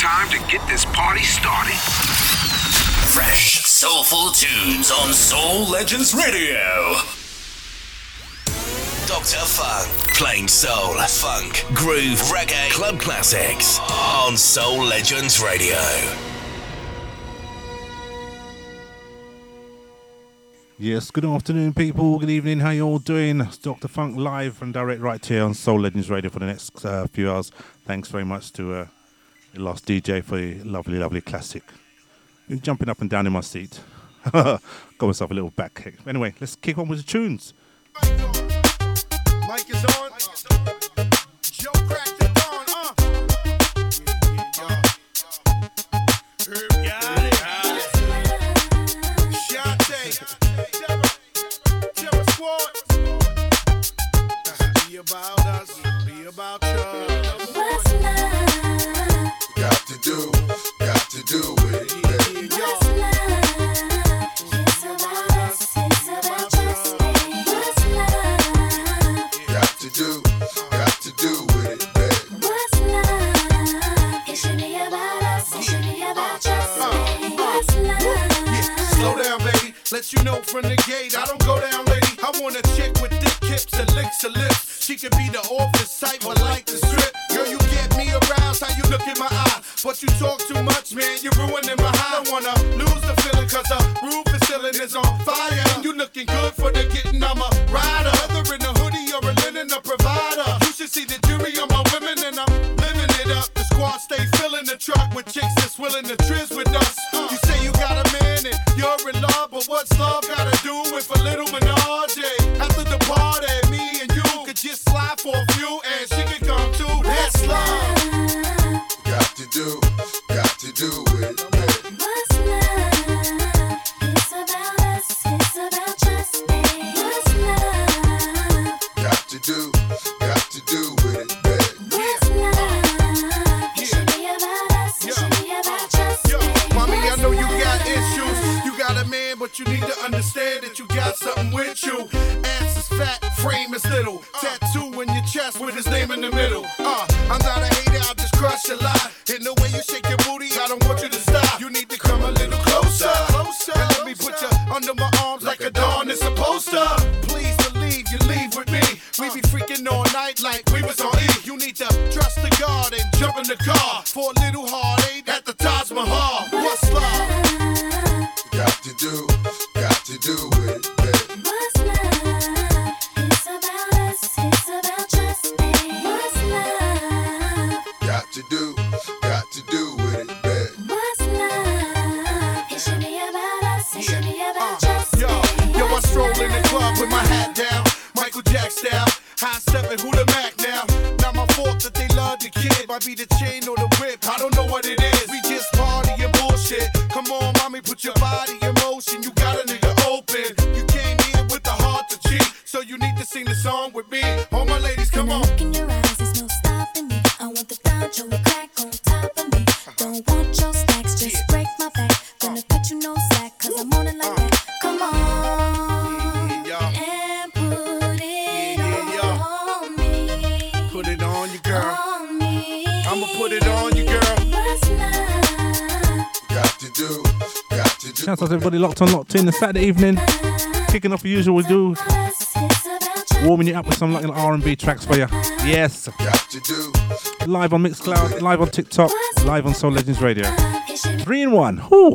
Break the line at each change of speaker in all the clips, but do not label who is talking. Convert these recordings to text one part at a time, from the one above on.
time to get this party started.
Fresh, soulful tunes on Soul Legends Radio. Dr. Funk, playing soul, funk, groove, reggae, club classics on Soul Legends Radio.
Yes, good afternoon, people. Good evening. How you all doing? It's Dr. Funk live and direct right here on Soul Legends Radio for the next uh, few hours. Thanks very much to uh, the last DJ for the lovely, lovely classic. Been jumping up and down in my seat. Got myself a little back kick. Anyway, let's kick on with the tunes.
Mic is on. Joe crack the dawn, uh. Uh. Herb got it. Shante. Terror. Terror squad. About us. Be about you.
Got to do, got to do it.
Yeah,
Got to do, got to do with it, babe.
Slow down, baby. Let you know from the gate. I don't go down, lady. I want a chick with thick hips and licks her lips. She could be the office type, but like the strip. Girl, you get me aroused. How you look in my eye. But you talk too much, man. You're ruining my high. Don't wanna lose the feeling, cause the roof is ceiling is on fire. And you looking good for the getting. I'm a rider. Whether in a hoodie or a linen, a provider. You should see the jury on my women, and I'm living it up. The squad stay filling the truck with chicks that's willing to
locked in. The Saturday evening, kicking off the usual we do, warming you up with some like R&B tracks for you. Yes, live on Mixcloud, live on TikTok, live on Soul Legends Radio. Three in one. Whoo!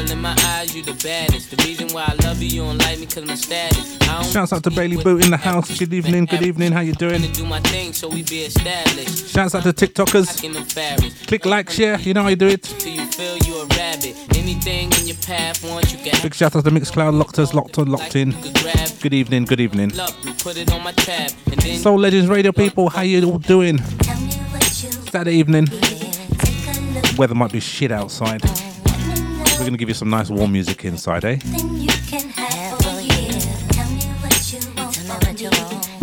Girl, in my eyes, you the baddest. The reason why I love you, you don't like me cause my status.
Shouts out to Bailey Boot in the house. Good evening, good evening. How you doing?
to do my thing so we be established.
Shouts out to TikTokers.
Fucking them fairies.
Click like, share. You know how you do it.
You feel you a rabbit. Anything in your path, once you can
Big shout out to Mixcloud, locked us, locked on, locked in.
you could grab
Good evening, good evening.
up and put it on my tab.
Soul Legends Radio people, how you all doing?
Tell me
Saturday evening.
feel. Take a look.
Weather might be shit outside.
Let me know
We're gonna give you some nice warm music inside, eh?
you can have for you. Tell me what you want from me.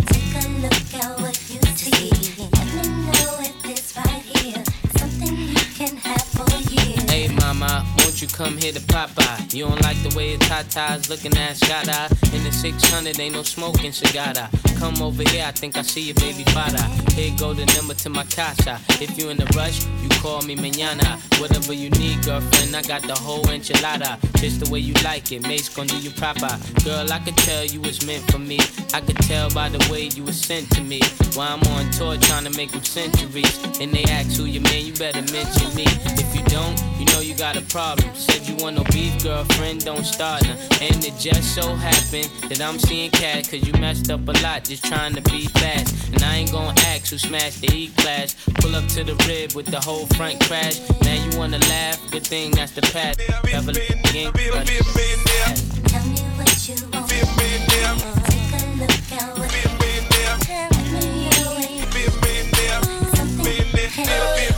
Take a look at what you see. Let me know if this right here something you can have for you.
Hey mama, won't you come here to Popeye? You don't like the way your tatas looking at shot eye. In the 600, ain't no smoking cigar. Come over here, I think I see your baby father. Here go the number to my casa. If you in a rush, you call me mañana. Whatever you need, girlfriend, I got the whole enchilada. Just the way you like it, mate's gonna do you proper. Girl, I could tell you was meant for me. I could tell by the way you was sent to me. While I'm on tour trying to make them centuries. And they ask who your man, you better mention me. If you don't, you know you got a problem. Said you want no beef, girlfriend, don't start now. And it just so happened that I'm seeing cat, cause you messed up a lot just trying to be fast. And I ain't gonna ask who smashed the E class. Pull up to the rib with the whole front crash. Now you wanna laugh, good thing that's the past. Never again, but
Tell me what you want from me. Take a look at what you Let me know if something you can have. Tell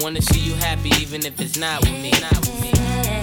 Wanna see you happy, even if it's not with me. Not with me.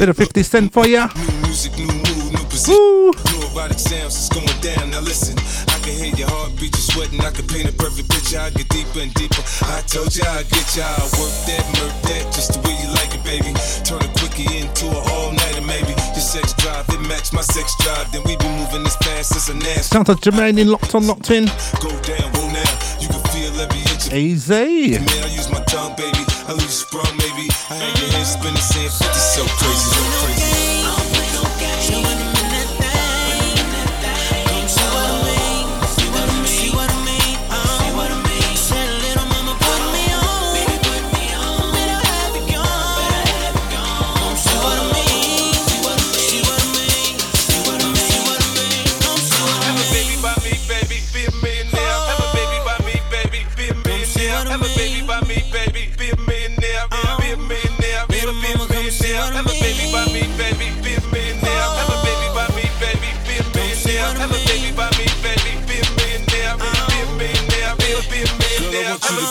Bit of 50 Cent for ya.
New music, new mood, new position.
Woo!
New erotic sounds, it's going down. Now listen, I can hear your heartbeat, you sweating. I can paint a perfect picture. I get deeper and deeper. I told you I get ya. I work that, murk that, just the way you like it, baby. Turn a quickie into an all nighter, maybe. Your sex drive, it match my sex drive. Then we be moving as fast as a nasty.
Shout out Jermaine in Locked On, Locked In.
Go down, go now. You can feel every inch
Easy.
Man, I use my tongue, baby. I lose sprung, maybe. I had your head spinning, saying 50 so crazy, so crazy.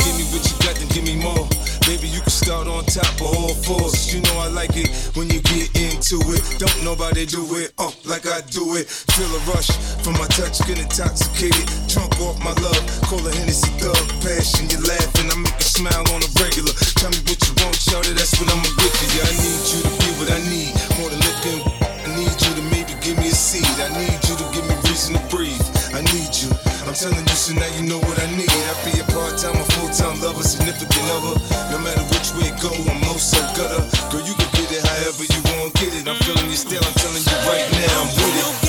Give me what you got, then give me more. Baby, you can
start on top of all fours. You know I like it when you get into it. Don't nobody do it up like I do it. Feel a rush from my touch, get intoxicated. Drunk off my love, call a Hennessy thug. Passion, you laughing, I make you smile on a regular. Tell me what you want, shorty, that's what I'ma give to you. I need you to be what I need, more than looking. I need you to maybe give me a seed. I need you to give me reason to breathe. I need you. Telling you, so now you know what I need. I be a part-time or full-time lover, significant other. No matter which way it go, I'm most so gutter. Girl, you can get it however you want, get it. I'm feeling you still. I'm telling you right now, I'm with it.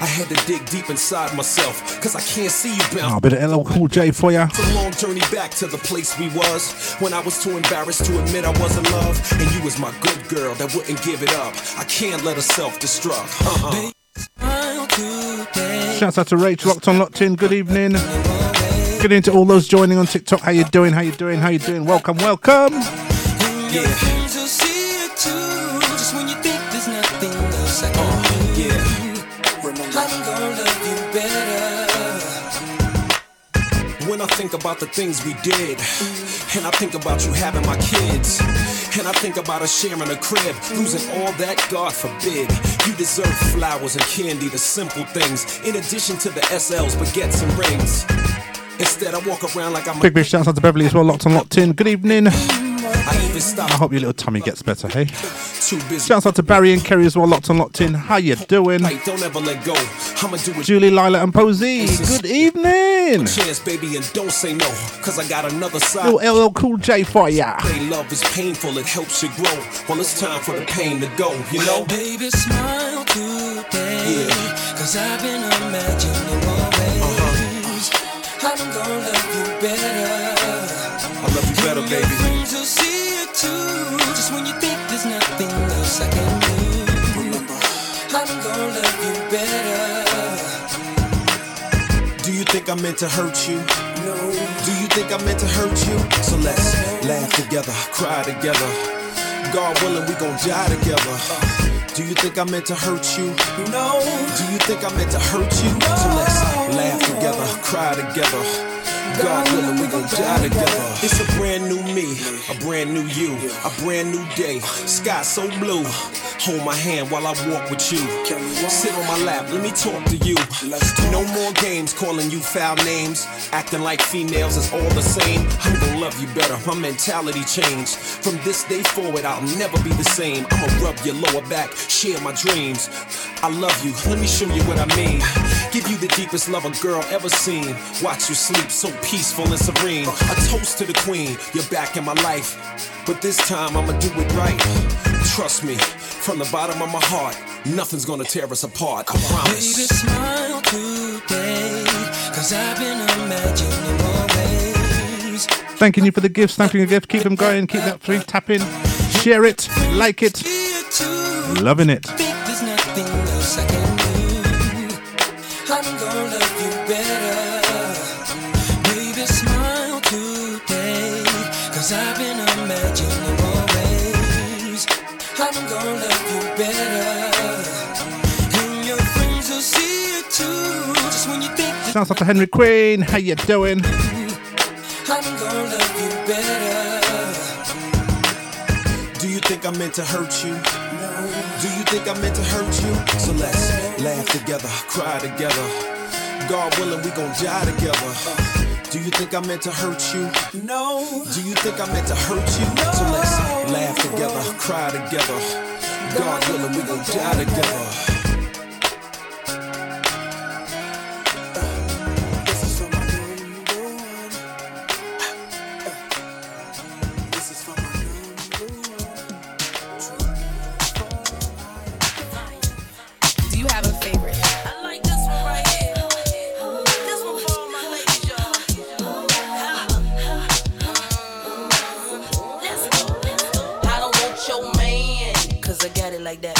I had to dig deep inside myself, cause I can't see you bounce.
Oh, a bit of LL Cool J for ya.
It's a long journey back to the place we was when I was too embarrassed to admit I was in love, and you was my good girl that wouldn't give it up. I can't let her self-destruct. Uh-uh.
Shouts out to Rach, locked on, locked in. Good evening. Good evening to all those joining on TikTok. How you doing? How you doing? How you doing? Welcome, welcome.
Yeah. Think about the things we did, and I think about you having my kids, and I think about us sharing a crib, losing all that, God forbid. You deserve flowers and candy, the simple things, in addition to the SLs, baguettes, and rings. Instead, I walk around like I'm a
Big big shouts out to Beverly as well, locked on, locked in. Good evening.
I even
I
stop
hope your little tummy gets better, hey?
too busy.
Shouts out to Barry and Kerry as well, locked on, locked in. How you doing?
Hey, don't ever let go. I'ma do it.
Julie, Lila, and Posey. Good evening.
Chance, baby, and don't say no, cause I got another side.
Little LL Cool J for ya.
Say love is painful, it helps you grow. Well, it's time for the pain to go, you know?
Baby, smile today.
Yeah.
Cause I've been imagining more uh-huh. ways. I can do. I'm gonna love you better.
Do you think I meant to hurt you? No. Do you think I meant to hurt you? So let's laugh together, cry together. God willing, we gon' die together. Do you think I meant to hurt you? No. Do you think I meant to hurt you? So let's laugh together, cry together. God willing, we gon' die together. It's a brand new me, a brand new you, a brand new day. Sky so blue. Hold my hand while I walk with you. Sit on my lap, let me talk to you. No more games calling you foul names. Acting like females is all the same. I'm gonna love you better, my mentality changed. From this day forward, I'll never be the same. I'ma rub your lower back, share my dreams. I love you, let me show you what I mean. Give you the deepest love a girl ever seen. Watch you sleep so peaceful and serene. A toast to the queen, you're back in my life. But this time I'ma do it right. Trust me, from the bottom of my heart, nothing's gonna tear us apart. I
Baby,
promise.
smile today. Cause I've been imagining more ways.
Thanking you for the gifts. Thanking you for the gift. Keep them going. Keep that free tapping. Share it. Like it.
See it too.
Loving it. Shouts out to Henry Queen. How you doing?
You.
Do you think I meant to hurt you? No. Do you think I meant to hurt you? So let's laugh together, cry together. God willing, we gon' die together. Do you think I meant to hurt you?
No.
Do you think I meant to hurt you? So let's laugh together, cry together. God willing, we gon' die together.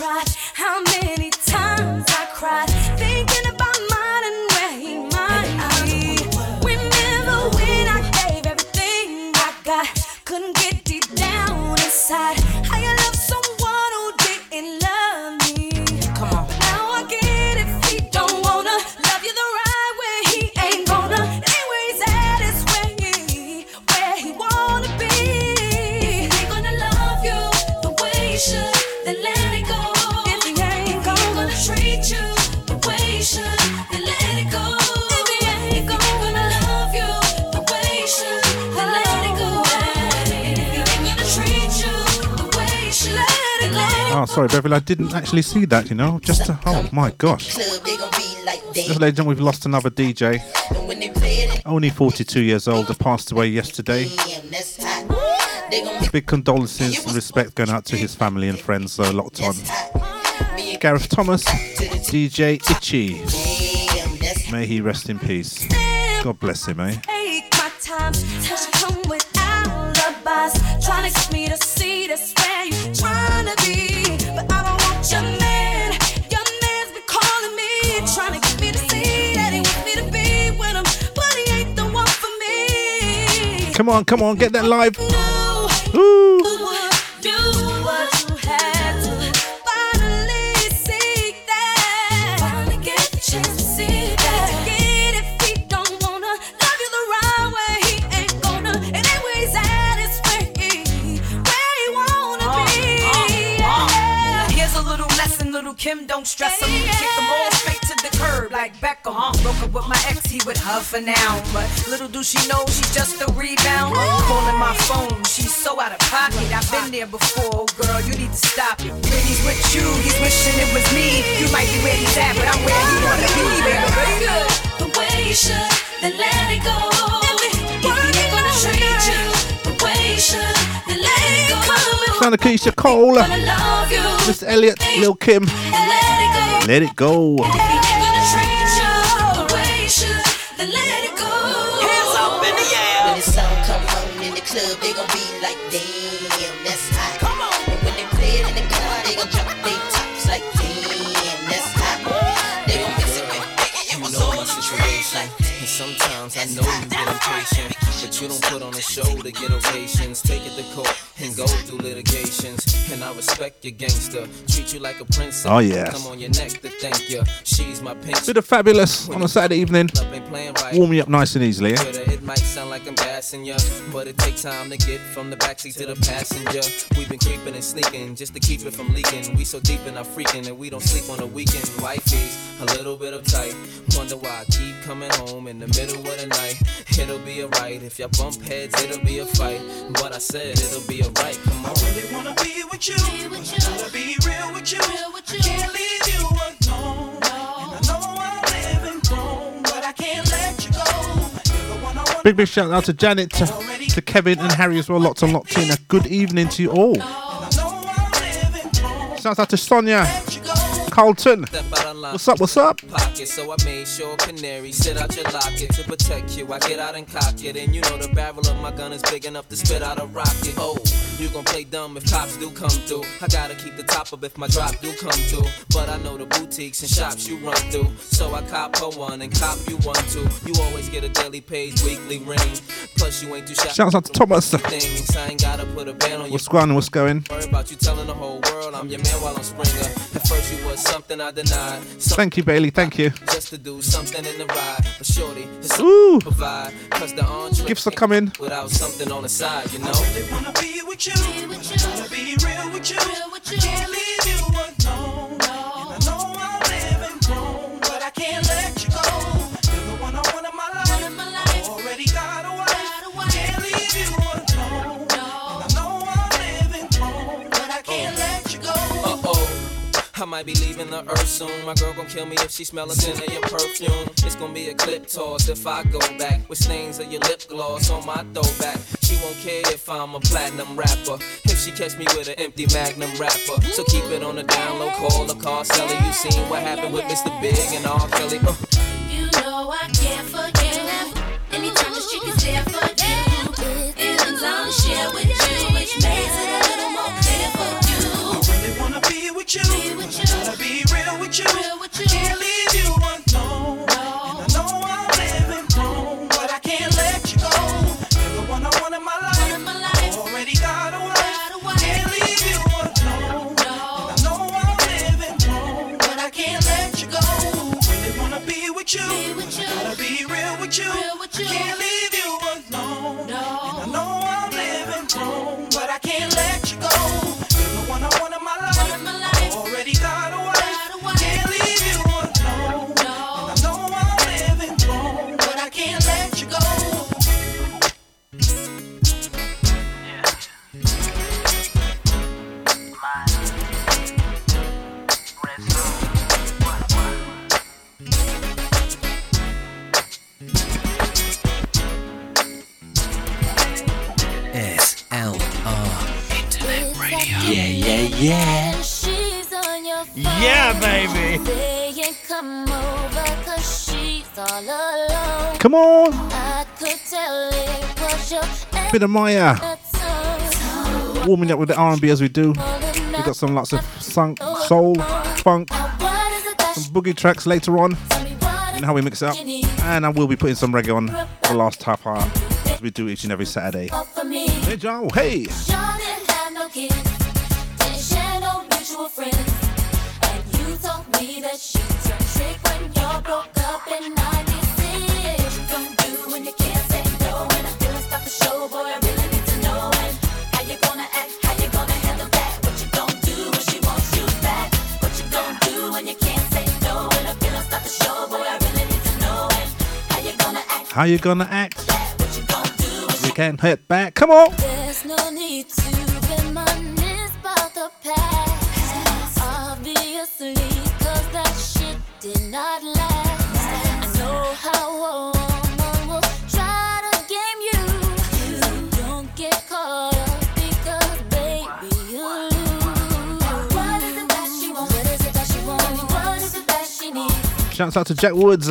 Tried, how many times I cried. Thinking about mine and where he might be. Remember when I gave everything I got? Couldn't get deep down inside.
Sorry, Beverly. I didn't actually see that, you know. Just to, oh my gosh. Gentlemen, we've lost another DJ. Only 42 years old. Passed away yesterday. Big condolences and respect going out to his family and friends are locked on. Gareth Thomas, DJ Itchy. May he rest in peace. God bless him, eh?
take my time. Trying to get me to see that's wanna
come on, get that live.
Oh, oh, oh. lesson, little Kim, don't stress him. Kick them all straight to the curb like Beckham. Broke up with my ex, he with her for now. But little do she know she's just a rebound. Calling my phone, she's so out of pocket. I've been there before, girl, you need to stop it. When he's with you, he's wishing it was me. You might be where he's at, but I'm where he wanna be, baby.
The way you should, then let it go. If he ain't gonna treat you the way you should, then let it go.
Sound of Keyshia Cole,
Gonna love you
Missy Elliott, Lil Kim.
let it go.
Let it go.
Know you. But you don't put on a show to get ovations. Take it to court and go through litigations. And I respect your gangster. Treat you like a princess.
Oh, yes.
Come on your neck to thank you. She's my pink.
Bit of Fabolous on a Saturday evening.
Up ain't playing right.
Warm me up nice and easily? Eh?
Twitter, It might sound like I'm gassing ya, but it takes time to get from the backseat to the passenger. We've been creeping and sneaking just to keep it from leaking. We so deep in our freaking that we don't sleep on the weekend. Wifey's a little bit uptight. Wonder why I keep coming home in the middle of the night. It'll be alright if y'all bump heads. It'll be a fight, but I said it'll be alright. Come on.
really wanna be with you. Gotta be real with you. I can't leave you alone. And I know I'm living wrong, but I can't let you go. You're the one I want.
Big, big shout out to Janet, to, to Kevin and Harry as well. Locked on, locked in. A good evening to you all. Shout out to Sonia,
Carlton.
Step out unlock
What's up? What's up?
Pocket, so I made sure canary sit out your locket to protect you. I get out and cock it, and you know the barrel of my gun is big enough to spit out a rocket. Oh, you gon' play dumb if cops do come through. I gotta keep the top up if my drop do come through. But I know the boutiques and shops you run through, so I cop her one and cop you one too. You always get a daily page, weekly ring. Plus you ain't too shy.
Shouts out to Thomas.
Things I ain't gotta put a band on
What's going on? What's going?
Worry about you telling the whole world I'm your man while I'm Springer. At first you was something I denied.
Thank you, Bailey. Thank you.
Just to do something in the ride. But shorty, it's
Ooh.
something provide. Cause the entree
Gifts are coming.
without something on the side, you know?
wanna be with you. I wanna be real with you. I can't leave I
might be leaving the earth soon. My girl gon' kill me if she smell a scent of your perfume. It's gonna be a clip toss if I go back with stains of your lip gloss on my throwback. She won't care if I'm a platinum rapper. If she catch me with an empty magnum rapper. So keep it on the down low, call the car seller. You seen what happened with Mr. Big and R. Kelly. Uh.
You know I care for you. Anytime the chick is there for you. Feelings I wanna share with you, which makes it
with you. I gotta be real with you. I can't leave
Yeah, yeah, yeah.
She's on your phone.
Yeah, baby.
Saying come over 'cause she's all alone.
Come on.
I could tell it was your
Bit of
Mya.
Warming up with the R&B as we do. We got some lots of funk, soul, funk, some boogie tracks later on. You know how we mix it up. And I will be putting some reggae on the last half hour as we do each and every Saturday.
for me.
Hey, Joe. Hey.
How you gonna act? How you gonna handle that? What you gonna do when she wants you back? What you gonna do when you can't say no? And I feel stop the show, boy. I really need to know. And how you gonna act?
How you gonna act? You can hit back. Come on.
Did not last. I know how a woman will try to game you. So don't get caught up because, baby, you lose. What is it that she wants? What is it that she wants? What is it that she needs?
Shouts out to Jack Woods.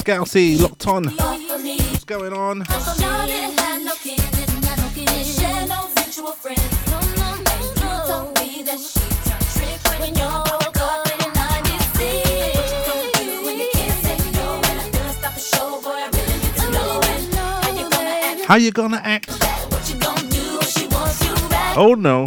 Scousey, locked on. What's going on?
How you gonna act?
You gonna
do she wants you back?
Oh no.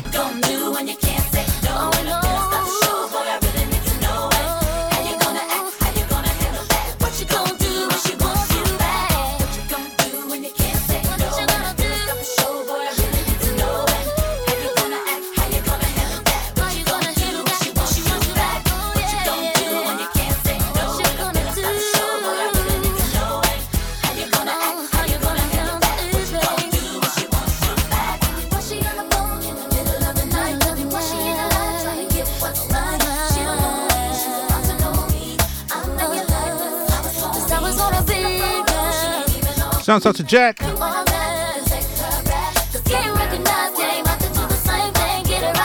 Shouts out to Jack.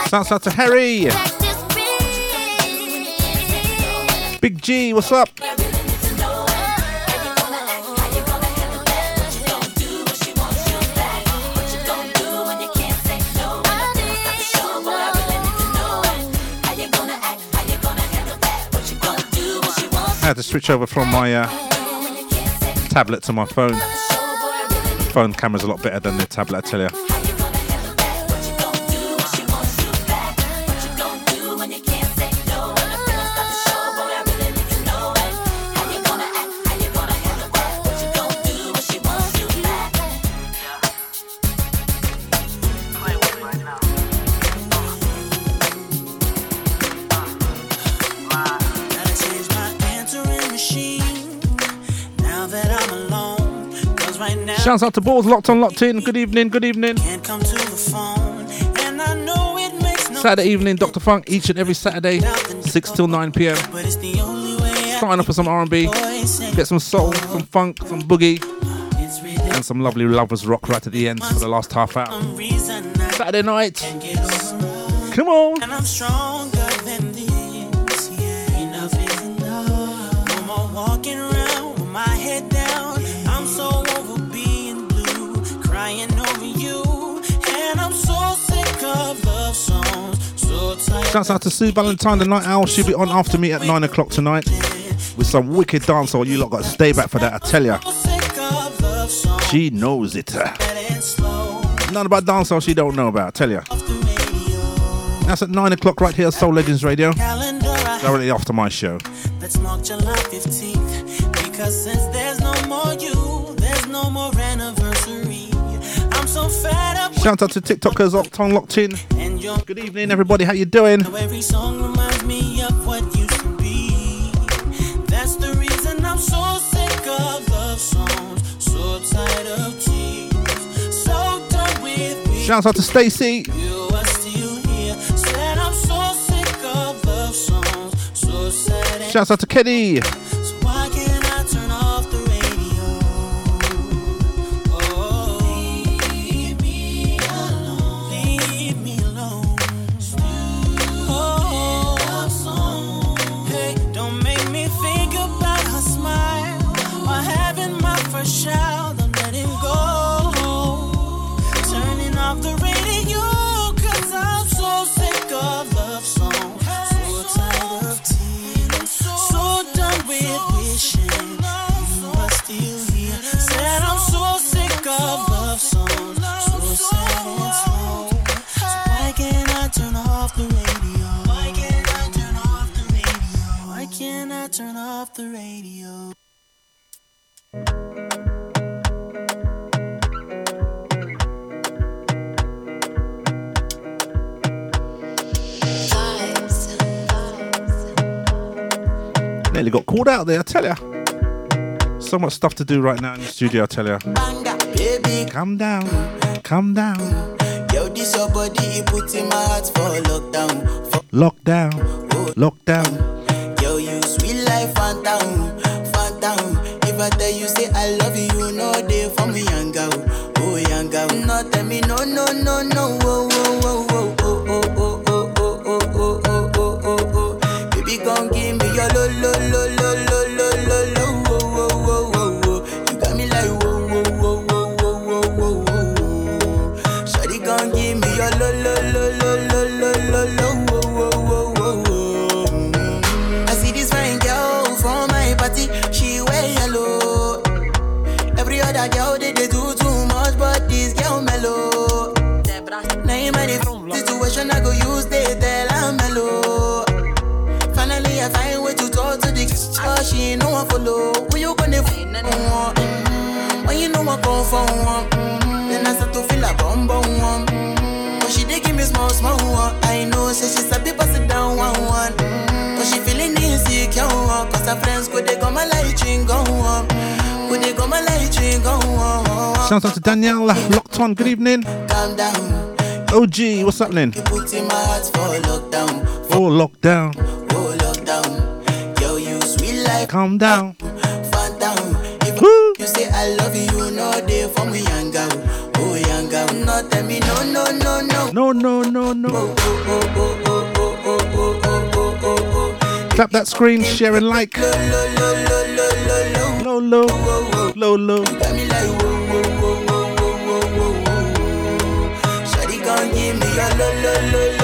Shouts out to Harry.
Big G, what's up? I had to switch over from my uh, tablet to my phone. Phone camera's a lot better than the tablet, I tell you. Shouts out to Balls, locked on, locked in. Good evening, good evening.
can't come to the phone. And I know it makes no
Saturday evening, Dr. Funk, each and every Saturday, 6 till 9 p.m.
but it's the only way I
Starting off with some R&B, get some soul, some funk, some boogie, and some lovely lovers rock right at the end for the last half hour. Saturday night.
can get on.
Come on. Shouts out to Sue Valentine, the night owl. She'll be on after me at 9 o'clock tonight with some wicked dance. dancehall. You lot got to stay back for that, I tell ya. She knows it. None about dancehall oh, she don't know about, I tell ya. That's at 9 o'clock right here Soul Legends Radio. Directly after my show.
Let's mark July 15th. Because since there's no more you, there's no more anniversary. I'm so fed up
Shout out to TikTokers locked on, locked in. Good evening, everybody. How you doing?
every song reminds me of what used to be. That's the reason I'm so sick of love songs, so tired of so done with me.
Shout out to Stacy.
You are still here. Off the radio?
Nearly got called out there, I tell ya. So much stuff to do right now in the studio, I tell ya. Calm down, calm down.
yo, this your body, put in my heart for lockdown. For
Lockdown, lockdown.
Life, phantom, phantom. If I tell you, say I love you, you know they for me, young girl, oh, young girl. No, tell me, no, no, no, no, oh, oh, for one, mm, then I start to feel a bum bum one. Mm, But she dey give me small small one. I know, say she sabi pass it down one one. Mm, But she feeling insecure one, cause her friends they go my light ring go on. They go my light ring go on.
Shout out to Danielle, locked on. Good evening.
Calm down,
OG, what's happening?
put in my heart for lockdown,
Oh, lockdown.
oh lockdown. Yo, you sweet life,
Calm down.
I love you, know they for me, young girl, oh young girl. No, tell me no, no, no, no.
No, no, no, no.
Oh, oh, oh, oh, oh, oh, oh, oh, oh, oh, oh.
Clap that screen, share and like. Low, low, low, low.
Shawty gon' give me a lo lo lo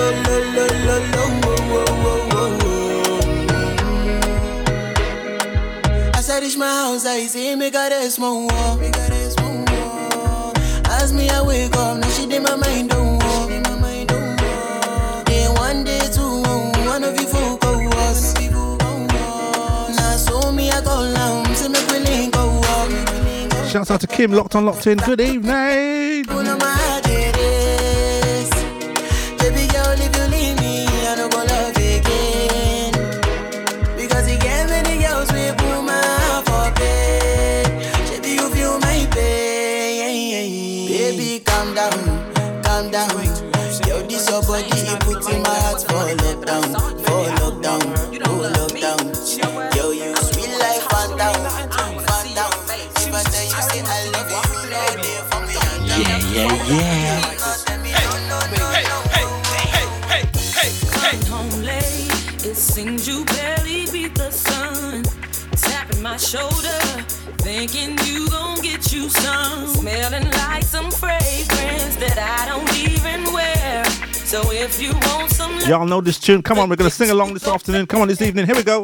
reach my house, I see me got a small. Me got a small wall. As me I wake up, now she did my mind oh, oh. don't oh, walk. Day one, day two, one of you folk go. Now so me I go down, see me we go walk.
Shouts out to Kim, locked on, locked in. Good evening.
Yeah, yeah, yeah.
Come home late, it seems you barely beat the sun. Tapping my shoulder, thinking you gon' get you some. Smelling like some fragrance that I don't even wear. So if you want some
Y'all know this tune. Come on, we're going to sing along this afternoon. Come on, this evening. Here we go.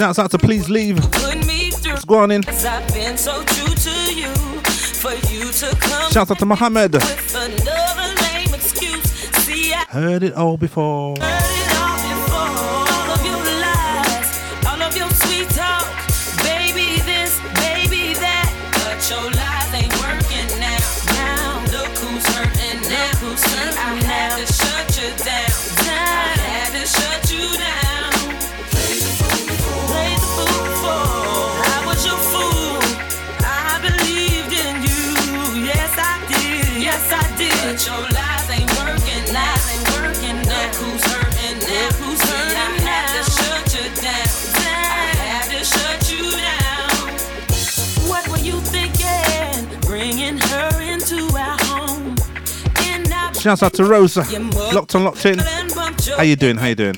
Shouts out to Please Leave. Let's go on in. Shouts out to Mohammed. Heard it all before. Shouts out to Rosa. Locked on, locked in. How you doing? How you doing?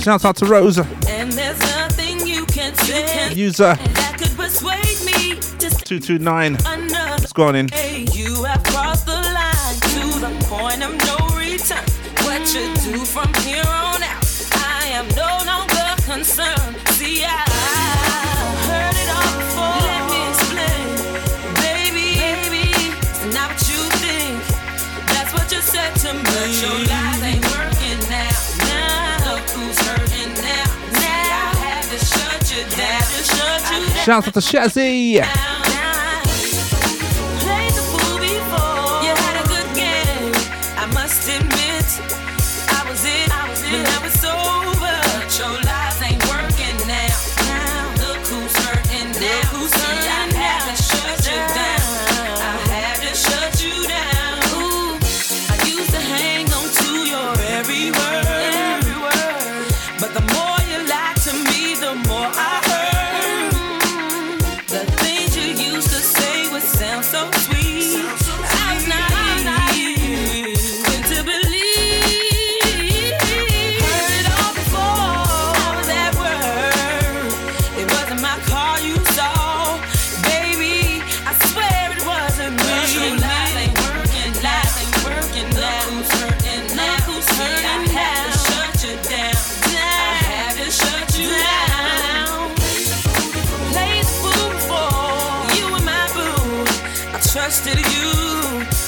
Shouts out to Rosa.
And there's nothing you can say.
User.
That could persuade me.
229. What's going in?
الشنطة الشعسية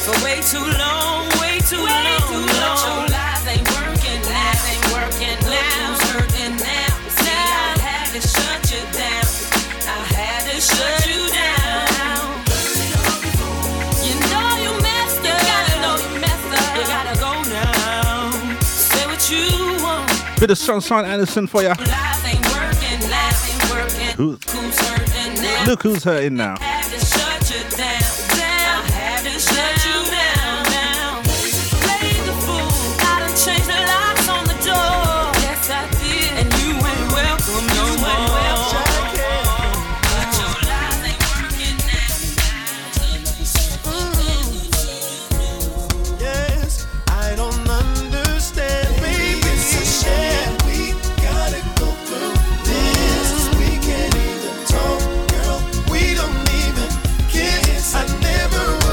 for way too long, way too long. Too long. Your lies ain't working, lies ain't working now. Who's hurting now? See, I had to shut you down. I had to shut you down. You know you messed up. You gotta know you messed up. You gotta go now. Say what you want.
Bit of Sunshine Anderson for ya.
Lies ain't working, lies ain't working.
Who,
Who's hurting now?
look who's hurting now.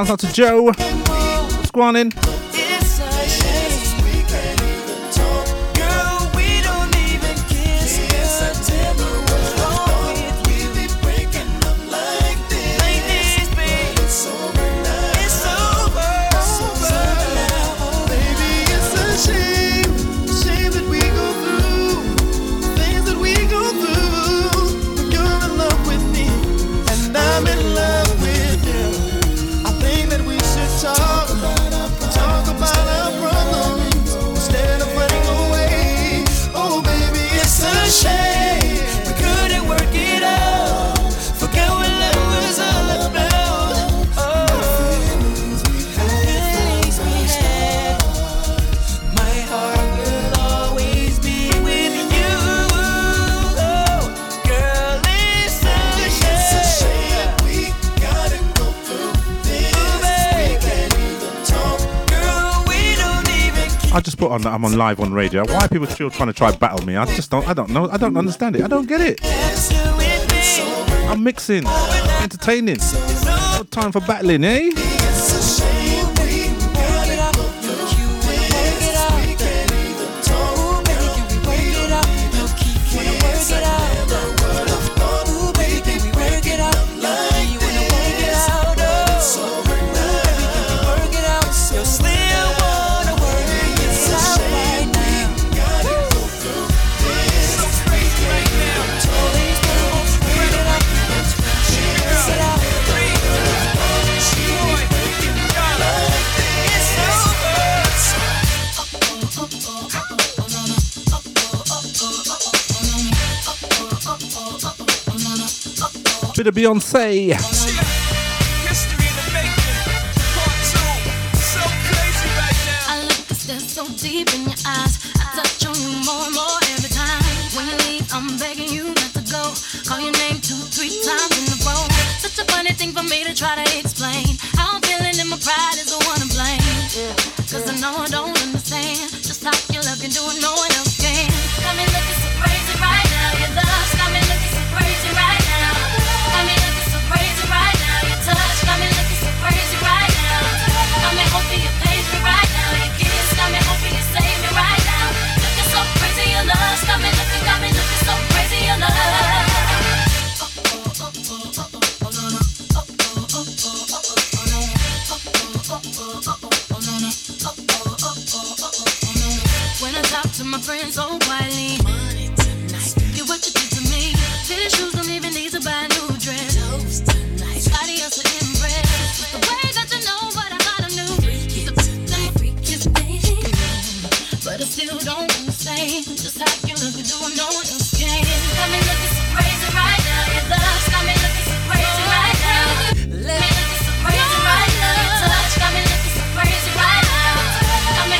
Shouts out to Joe. Squanin. on
I'm
on live on radio. Why are people still trying to try battle me? I just don't I don't know. I don't understand it. I don't get it. I'm mixing, entertaining. No time for battling, eh? bit of Beyonce.
When I talk to my friends so quietly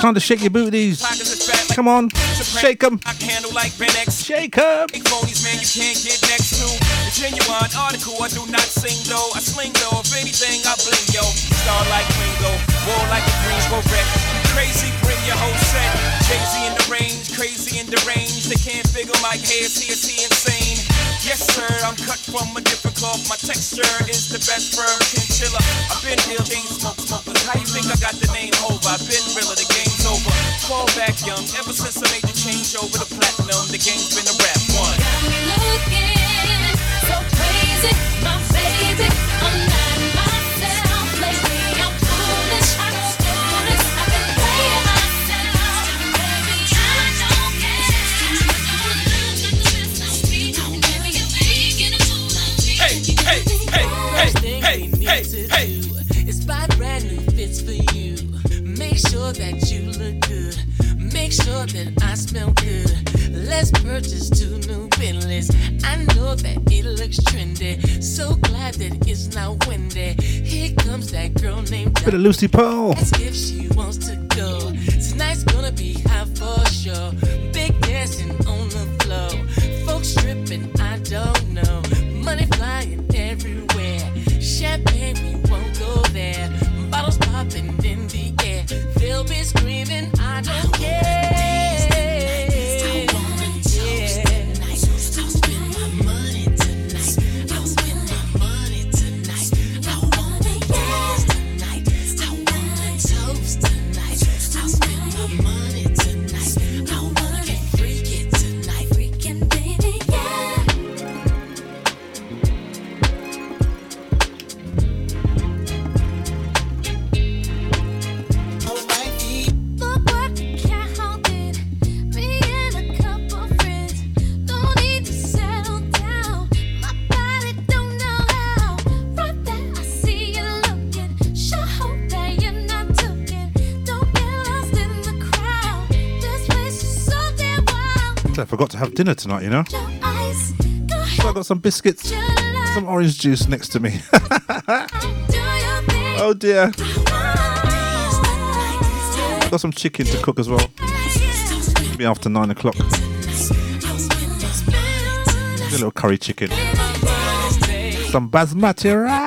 Time to shake your booties. Come on, shake
them.
Shake
them. Genuine article, I do not sing though. I sling though, if anything, I bling yo. Star like Ringo, war like a Green Beret. Crazy, bring your whole set. Jay Z in the rain, crazy and deranged. They can't figure my hair, is he, is he insane? Yes, sir, I'm cut from a different cloth. My texture is the best firm chinchilla. I've been ill, chain smoke, smokers. How you think I got the name Hova? I've been realer, the game's over. Fall back young, ever since I made the change over to platinum, the game's been a rap one.
Got me Looking so crazy, my baby.
Sure that I smell good. Let's purchase two new Bentleys. I know that it looks trendy. So glad that it's not windy. Here comes that girl named
Bit of Lucy Pearl.
Ask if she wants to go. Tonight's gonna be hot for sure. Big dancing on the floor. Folks stripping, I don't know. Money flying everywhere. Champagne, we won't go there. Bottles popping in the air. They'll be screaming, I don't care.
I
forgot to have dinner tonight, you know. So I got some biscuits, some orange juice next to me. oh dear. Got some chicken to cook as well. Be after nine o'clock. A little curry chicken. Some basmati rice.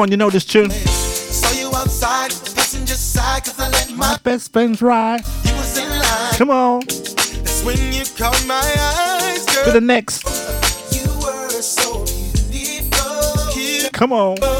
On,
you know this tune.
Saw you outside, passenger side, cause I let my
My best friend's right.
you was in line.
Come on.
That's when you caught my eyes, girl.
To the next.
You were so.
Come on.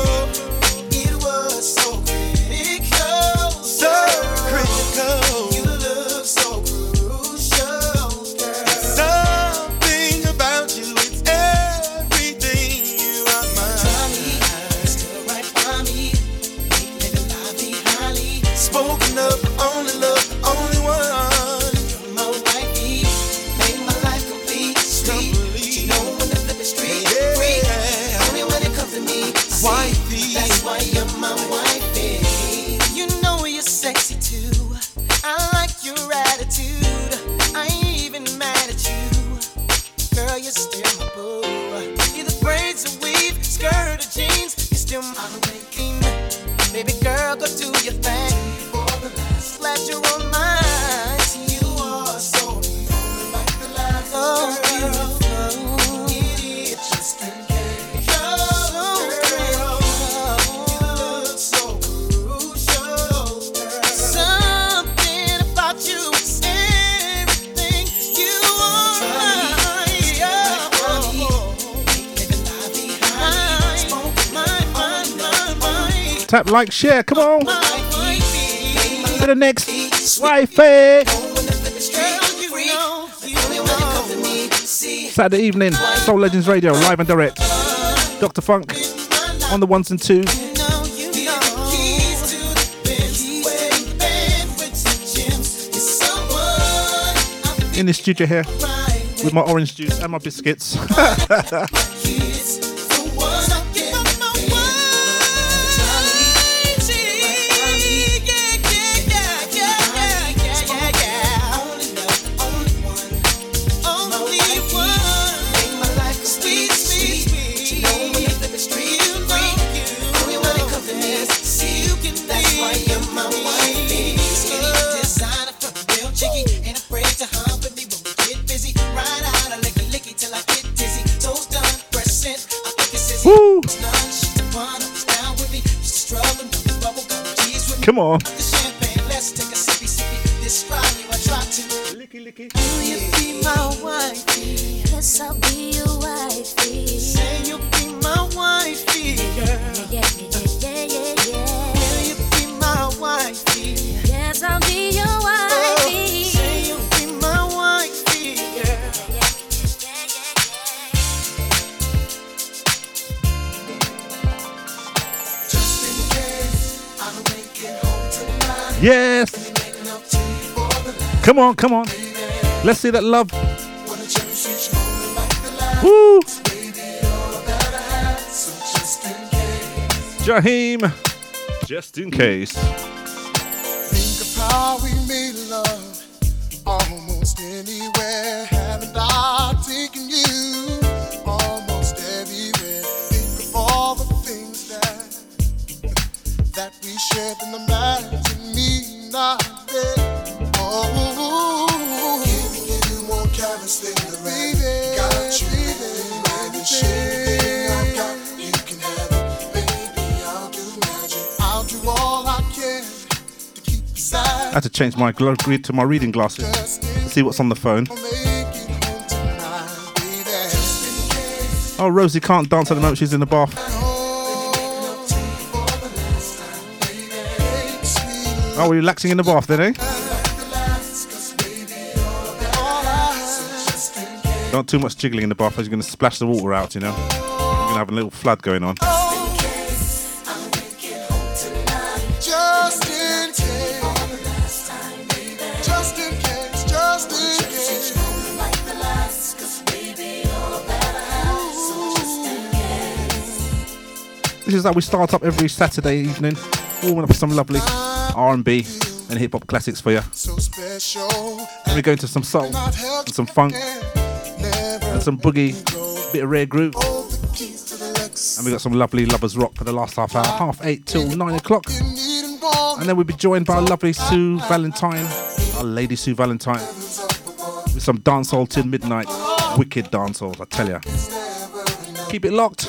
Like,
share. Come on. To the next wifey. Saturday evening, Soul Legends Radio, live and direct. Dr. Funk on the ones and twos. In the studio here with my orange juice and my biscuits. Come on.
Yes.
Come on, come on. Let's see that love. Woo! Jaheim. Just in case.
Think of how we made love almost anywhere. Haven't I taken you almost everywhere? Think of all the things that that we shared in the I to
had to change my grid to my reading glasses. See what's on the phone. Oh, Rosie can't dance at the moment. She's in the bath. Oh, we're relaxing in the bath then, eh? Not too much jiggling in the bath, as you're going to splash the water out, you know. You're going to have a little flood going on. This is how we start up every Saturday evening, warming up some lovely R&B and hip hop classics for you. Then we go into some soul and some funk and some boogie, bit of rare groove. And we got some lovely lovers rock for the last half hour, half eight till nine o'clock. And then we'll be joined by lovely Sue Valentine, our lady Sue Valentine, with some dancehall till midnight, wicked dancehall, I tell ya. Keep it locked.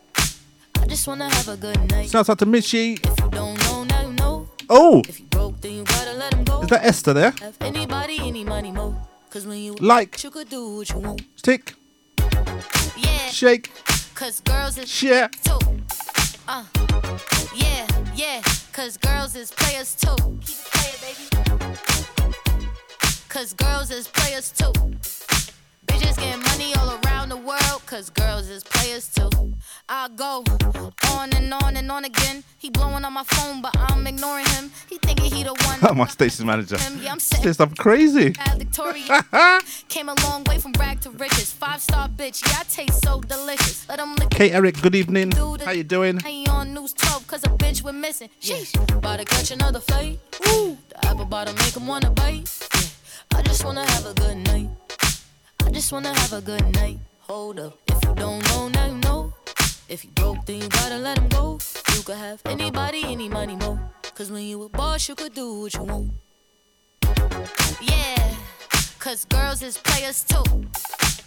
I just wanna have a good night.
Shouts out to Mitchie.
If you don't know, now you know.
Oh,
If you broke, then you gotta let 'em go.
is that Esther there?
Anybody, any money, mo. Cause when you
Like.
you could do what you want.
Stick,
Yeah.
shake,
Cause girls is
share.
too. Uh. Yeah, yeah. Cause girls is players too. Keep it playing, baby. Cause girls is players too. Bitches getting money all around the world. Cause girls is players too. I go on and on and on again. He blowing on my phone, but I'm ignoring him. He thinking he the one.
my station manager.
Yeah, I'm
Says I'm crazy.
Victoria came a long way from rag to riches. Five star bitch, yeah, I taste so delicious. Let them lick
Kate Eric, good evening. How you doing?
Ain't on news 12 cause a bitch went missing. Sheesh, about to catch another fight. Ooh, the apple bottom make 'em wanna bite. Yeah, I just wanna have a good night. Just wanna have a good night. Hold up, if you don't know, now you know. If you broke, then you gotta let 'em go. You could have anybody, any money, mo. Cause when you a boss, you could do what you want. Yeah, cause girls is players too.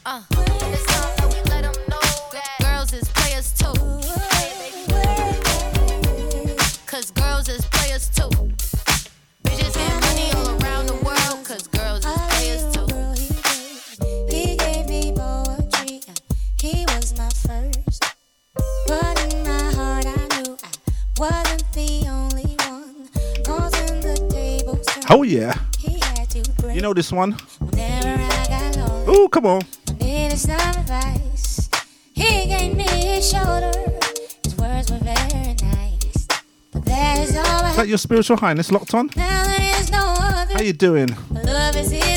Uh, it's that we let 'em know that girls is players too. Cause girls is players too. Bitches get money all around the world. Cause girls is players too.
First. But in my heart, I knew I wasn't the only one. Causing the tables.
Oh yeah.
He had to break.
You know this one?
Whenever I got low,
Oh, come on.
needed some advice. He gave me his shoulder. His words were very nice. But that is all
Is that your spiritual highness locked on?
Now there is no other.
How you doing?
Love is his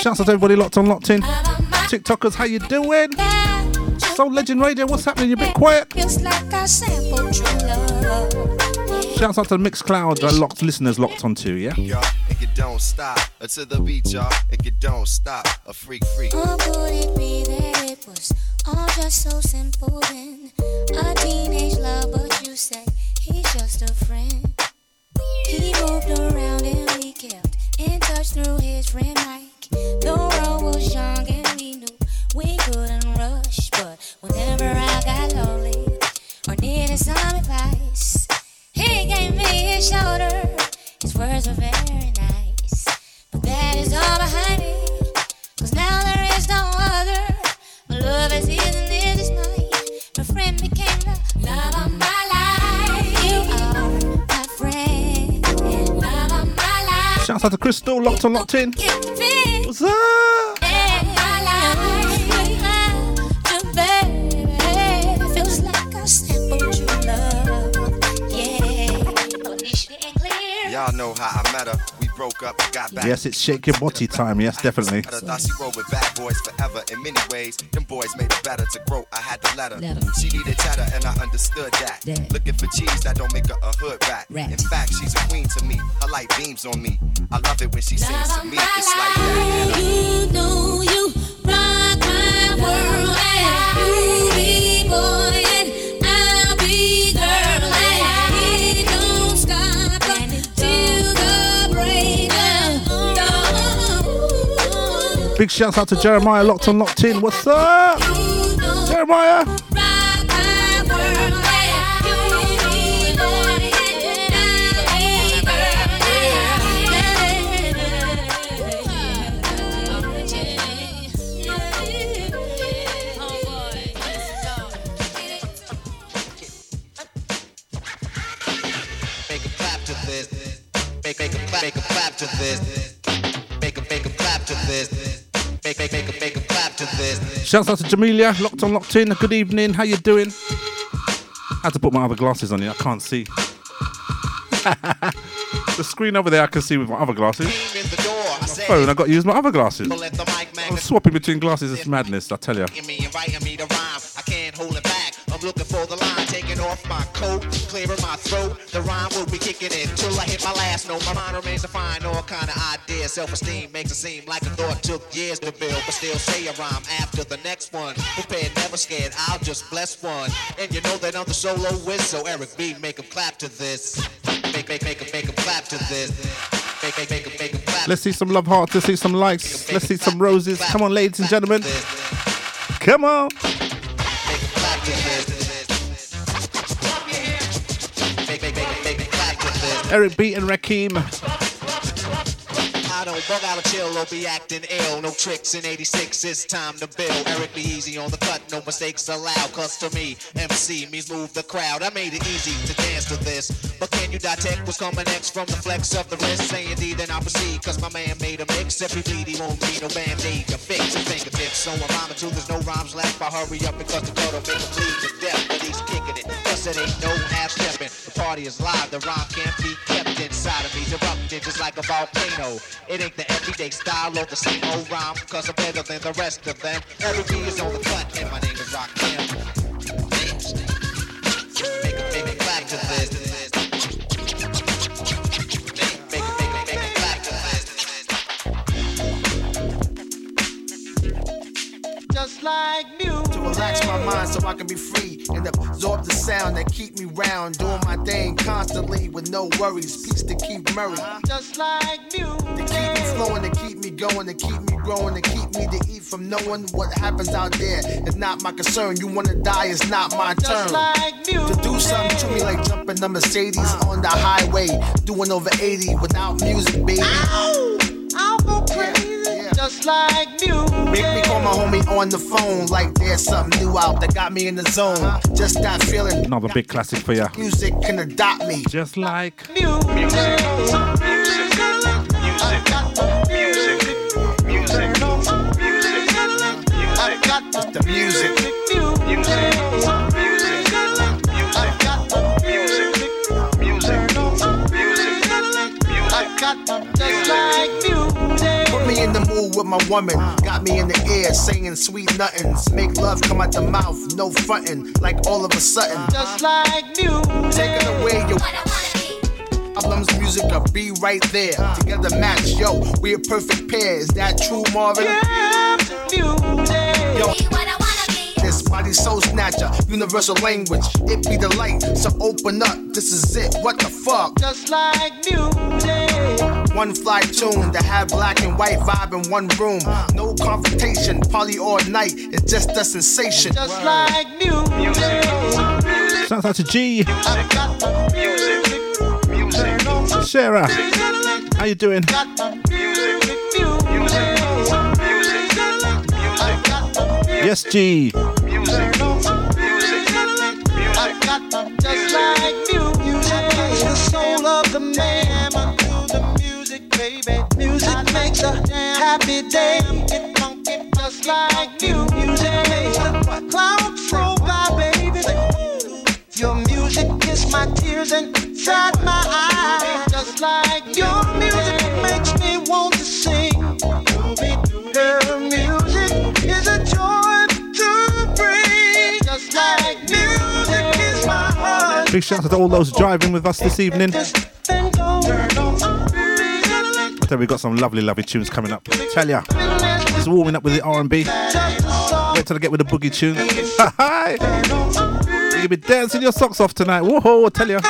Shouts out to everybody locked on, locked in. TikTokers, how you doing? Soul Legend Radio, what's happening? You're a bit quiet.
Feels like I sampled true love.
Shouts out to Mixcloud, uh, locked listeners locked on too, yeah?
y'all, and don't stop until the beat, y'all, and you don't stop. A freak, freak.
Or could it be that it was all just so simple then? A teenage love, but you say he's just a friend. He moved around and we kept in touch through his friend Mike. The road was young and we knew we couldn't rush, but whenever I got lonely or needed some advice, he gave me his shoulder. His words were very nice, but that is all behind me. Cause now there is no other. My love is his and his is. My friend became
Shouts out to Crystal, locked on, locked in. What's up?
Y'all know how I met her. We broke up, got back.
Yes, it's Shake Your Body time, yes, definitely.
I thought she rolled with bad boys forever. In many ways, them boys made it better to grow. I had to let her. She needed cheddar, and I understood that. Looking for cheese that don't make her a hood rat. In fact, she's a queen to me. Her light beams on me. I love it when she sings to me. It's like that.
You know you rock my world and you be boy
Big shouts out to Jeremiah, locked on, locked in. What's up? Jeremiah.
Make a make a clap to this. Make a make a clap to this.
Shouts out to Jamelia, locked on, locked in. Good evening, how you doing? I had to put my other glasses on here, I can't see. the screen over there I can see with my other glasses.
In the door, I said
phone. I got to use my other glasses. I'm swapping between glasses. It's madness, I tell you.
Me, inviting me to rhyme. I can't hold it back. I'm looking for the line, taking off my coat, clearing my throat. The rhyme will be kicking in till I hit my last note. My mind remains to find all kind of ideas. Self-esteem makes it seem like a thought took years to build, but still say a rhyme after the next one. Prepared, never scared. I'll just bless one. And you know that I'm the solo whiz, so Eric B, make 'em clap to this. Make make make 'em make 'em clap to this. Make make make 'em make clap.
Let's see some love hearts. Let's see some likes. Let's see some roses. Come on, ladies and gentlemen. Come on. Eric B and Rakim.
Bug out of chill or be acting ill. No tricks in 86, it's time to build. Eric be easy on the cut, no mistakes allowed. Cause to me, MC means move the crowd. I made it easy to dance to this. But can you detect what's coming next from the flex of the wrist? Say indeed, then I proceed. Cause my man made a mix. He bleed, he won't need no band aid to fix his fingertips. So I'm rhyming till there's no rhymes left. I hurry up because the cut'll make him bleed to death. But he's kicking it. Cause it ain't no half stepping. The party is live, the rhyme can't be kept inside of me. Erupting just like a volcano. It ain't the everyday style or the same old rhyme. Cause I'm better than the rest of them. Every beat is on the cut, and my name is Rock Campbell. Make
just like you. To relax my mind so I can be free and absorb the sound that keep me round, doing my thing constantly with no worries. Peace to Keith Murray. Just like you. To keep me flowing, to keep me going, to keep me growing, to keep me to eat from knowing what happens out there. It's not my concern. You wanna die, it's not my turn.
Just like you.
To do something to me like jumping the Mercedes on the highway, doing over 80 without music, baby.
Crazy. Just like you.
Make me call my homie on the phone like there's something new out that got me in the zone. Just that feeling.
Another big classic for you.
Music can adopt me.
Just like
I with my woman. Got me in the air saying sweet nothings. Make love come out the mouth, no frontin'. Like all of a sudden.
Just like you.
Taking away your problems, music, I'll be right there. Together match, yo, we a perfect pair. Is that true, Marvin? Yo, this body soul snatcher, universal language. It be the light, so open up. This is it. What the fuck?
Just like music.
One fly tune to have black and white vibe in one room. No confrontation, party all night. It's just a sensation.
Just like music.
Shouts out to G. Sarah, how you doing? Yes, G.
Just like music. The soul of the man through the music, baby. Music makes a happy day. Get funky just like you. Music makes the clouds roll by, baby. Your music is my tears inside my eyes. Just like your music makes me want to sing. Her music is a joy to bring. Just like music is my heart.
Big shout out to all those driving with us this evening. I we've got some lovely, lovely tunes coming up. Tell ya, just warming up with the R&B. Wait till I get with the boogie tune. You'll be dancing your socks off tonight. Whoa, tell ya.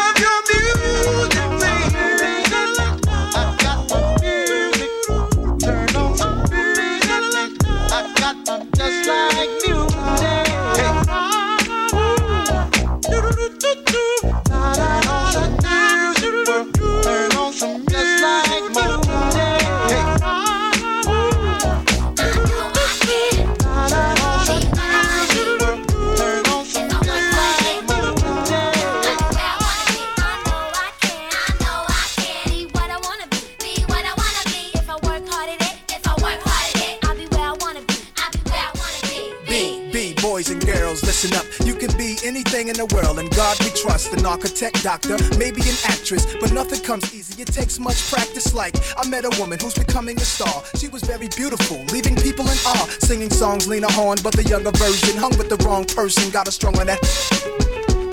Anything in the world, and God we trust. An architect, doctor, maybe an actress, but nothing comes easy. It takes much practice. Like I met a woman who's becoming a star. She was very beautiful, leaving people in awe. Singing songs, Lena Horne, but the younger version hung with the wrong person. Got a strong on that.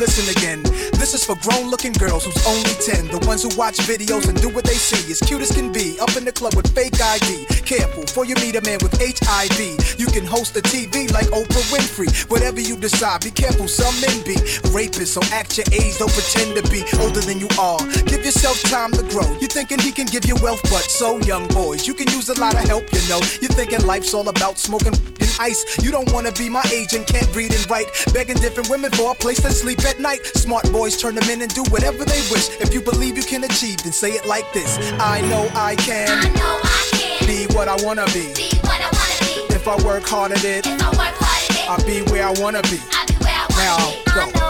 listen again. This is for grown looking girls who's only 10. The ones who watch videos and do what they see. As cute as can be. Up in the club with fake ID. Careful, for you meet a man with HIV. You can host a TV like Oprah Winfrey. Whatever you decide, be careful, some men be rapists. So act your age, don't pretend to be older than you are. Give yourself time to grow. You're thinking he can give you wealth, but so young boys, you can use a lot of help, you know. You're thinking life's all about smoking ice. You don't wanna be my age and can't read and write. Begging different women for a place to sleep at night. Smart boys turn them in and do whatever they wish. If you believe you can achieve, then say it like this I know I can.
I know I can.
Be what I wanna be.
Be what I wanna be.
If I work hard at it,
If I work hard at it.
I'll be where I wanna be.
I'll be where I wanna
Now,
be.
Go.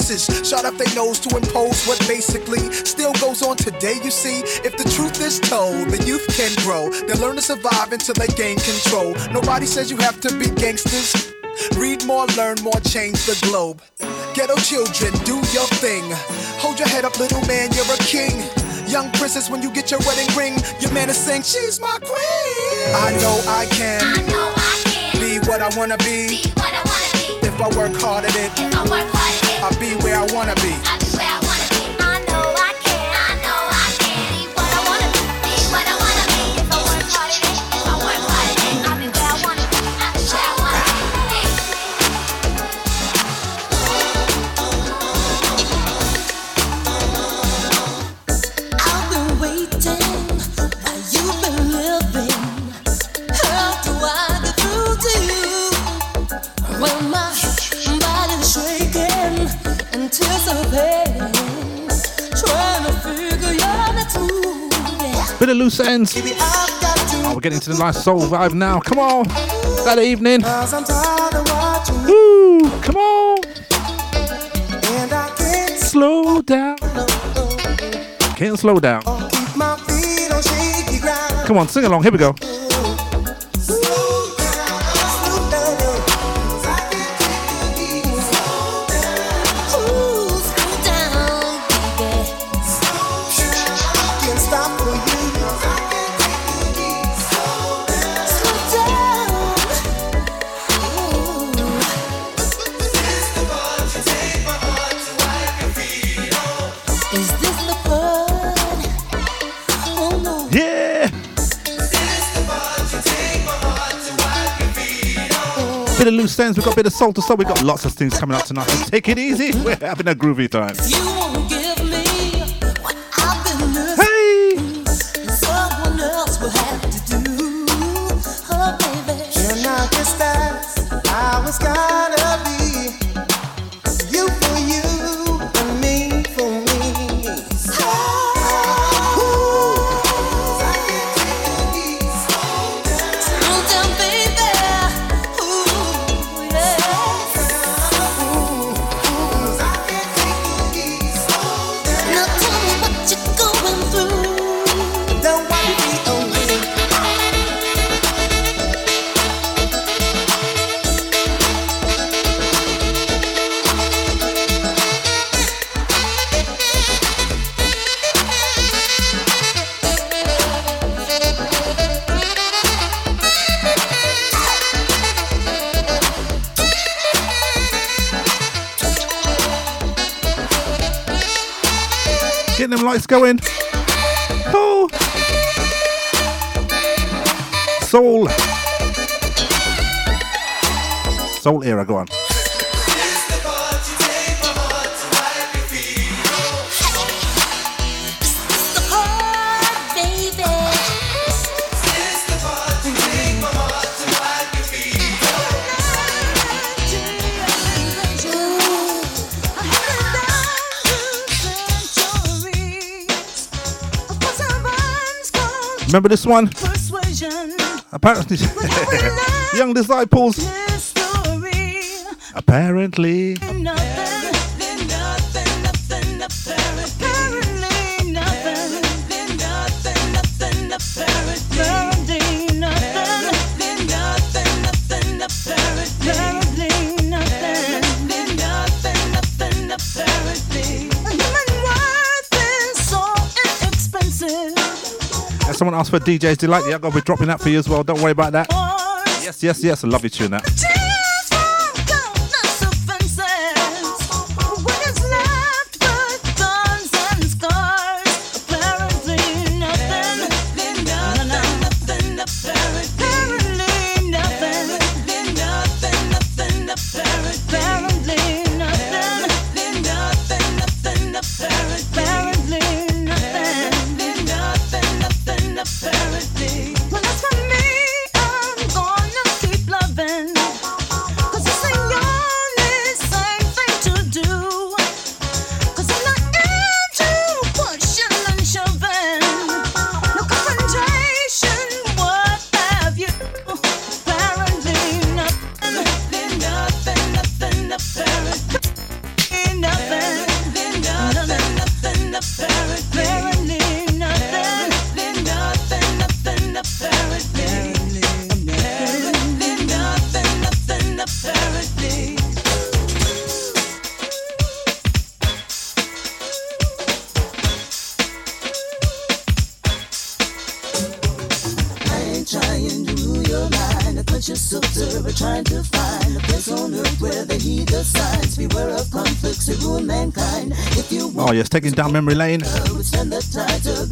faces. Shot up their nose to impose what basically still goes on today, you see. If the truth is told, the youth can grow. They learn to survive until they gain control. Nobody says you have to be gangsters. Read more, learn more, change the globe. Ghetto children, do your thing. Hold your head up, little man, you're a king. Young princess, when you get your wedding ring, your man is saying, She's my queen. I know I can.
I know I can.
Be what I. Be
what I wanna be.
If I work hard at it, I'll be where I wanna be.
Bit of loose ends. Oh, we're getting to the nice soul vibe now. Come on. That evening. Woo. Come on. Slow down. Can't slow down. Come on, sing along. Here we go. A bit of loose ends. We've got a bit of Soul II Soul. We've got lots of things coming up tonight. So take it easy. We're having a groovy time. Going. Oh. Soul. Soul era, go on. Remember this one? Apparently, young disciples. Apparently. Asked for DJ's Delight. Yeah, I'm going to be dropping that for you as well. Don't worry about that. Yes, yes, yes. I love you tune that. Taking down memory lane.
withstand the tides of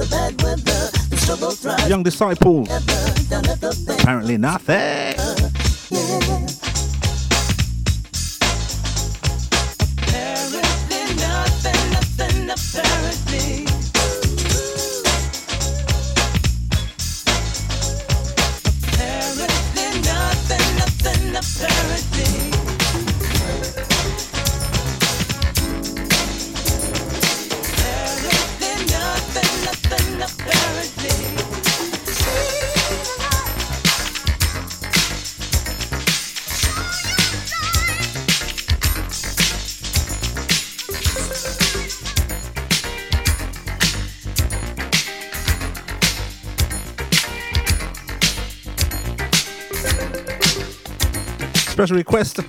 Special request.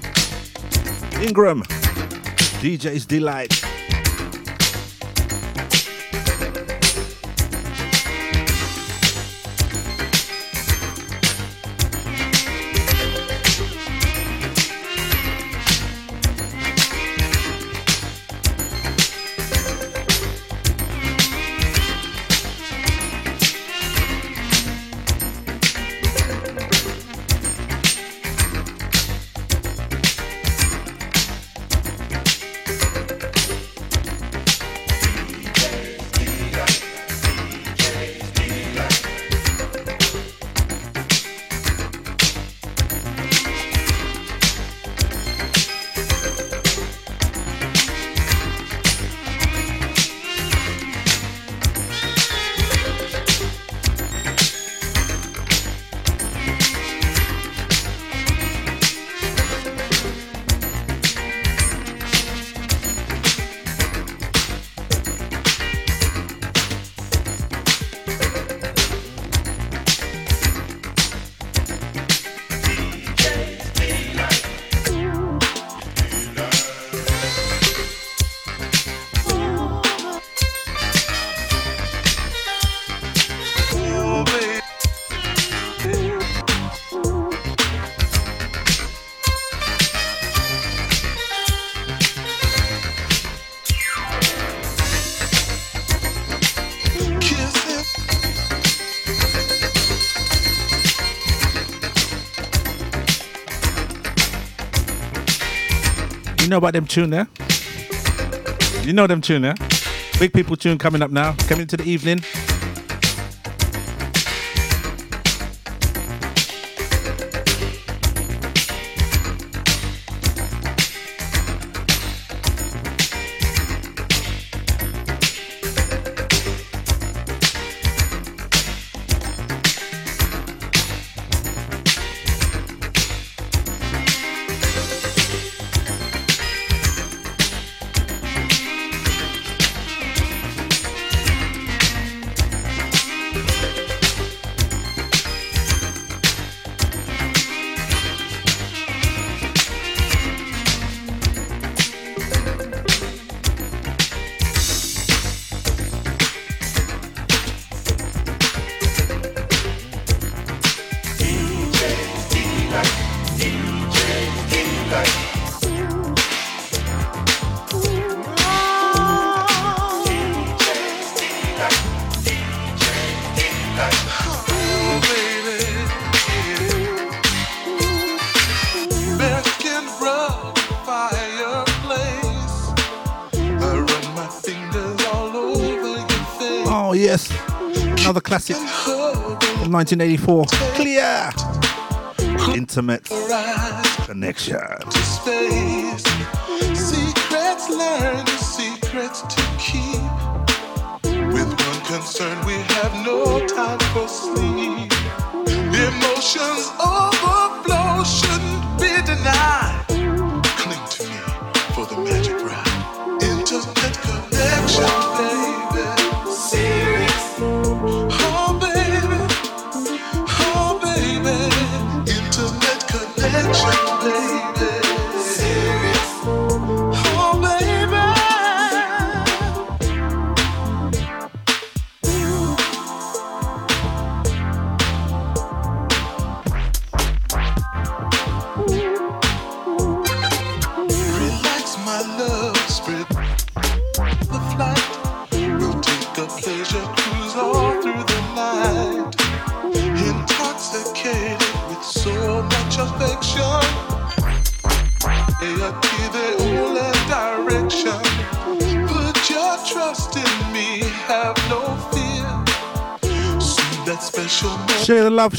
Ingram. DJ's Delight.
Know about them tune there? You know them tune there? Big people tune coming up now. Coming to the evening. Classic from 1984. Kleeer. Intimate connection.
Secrets learned, secrets to keep. With one concern, we have no time for sleep. Emotions overflow shouldn't be denied.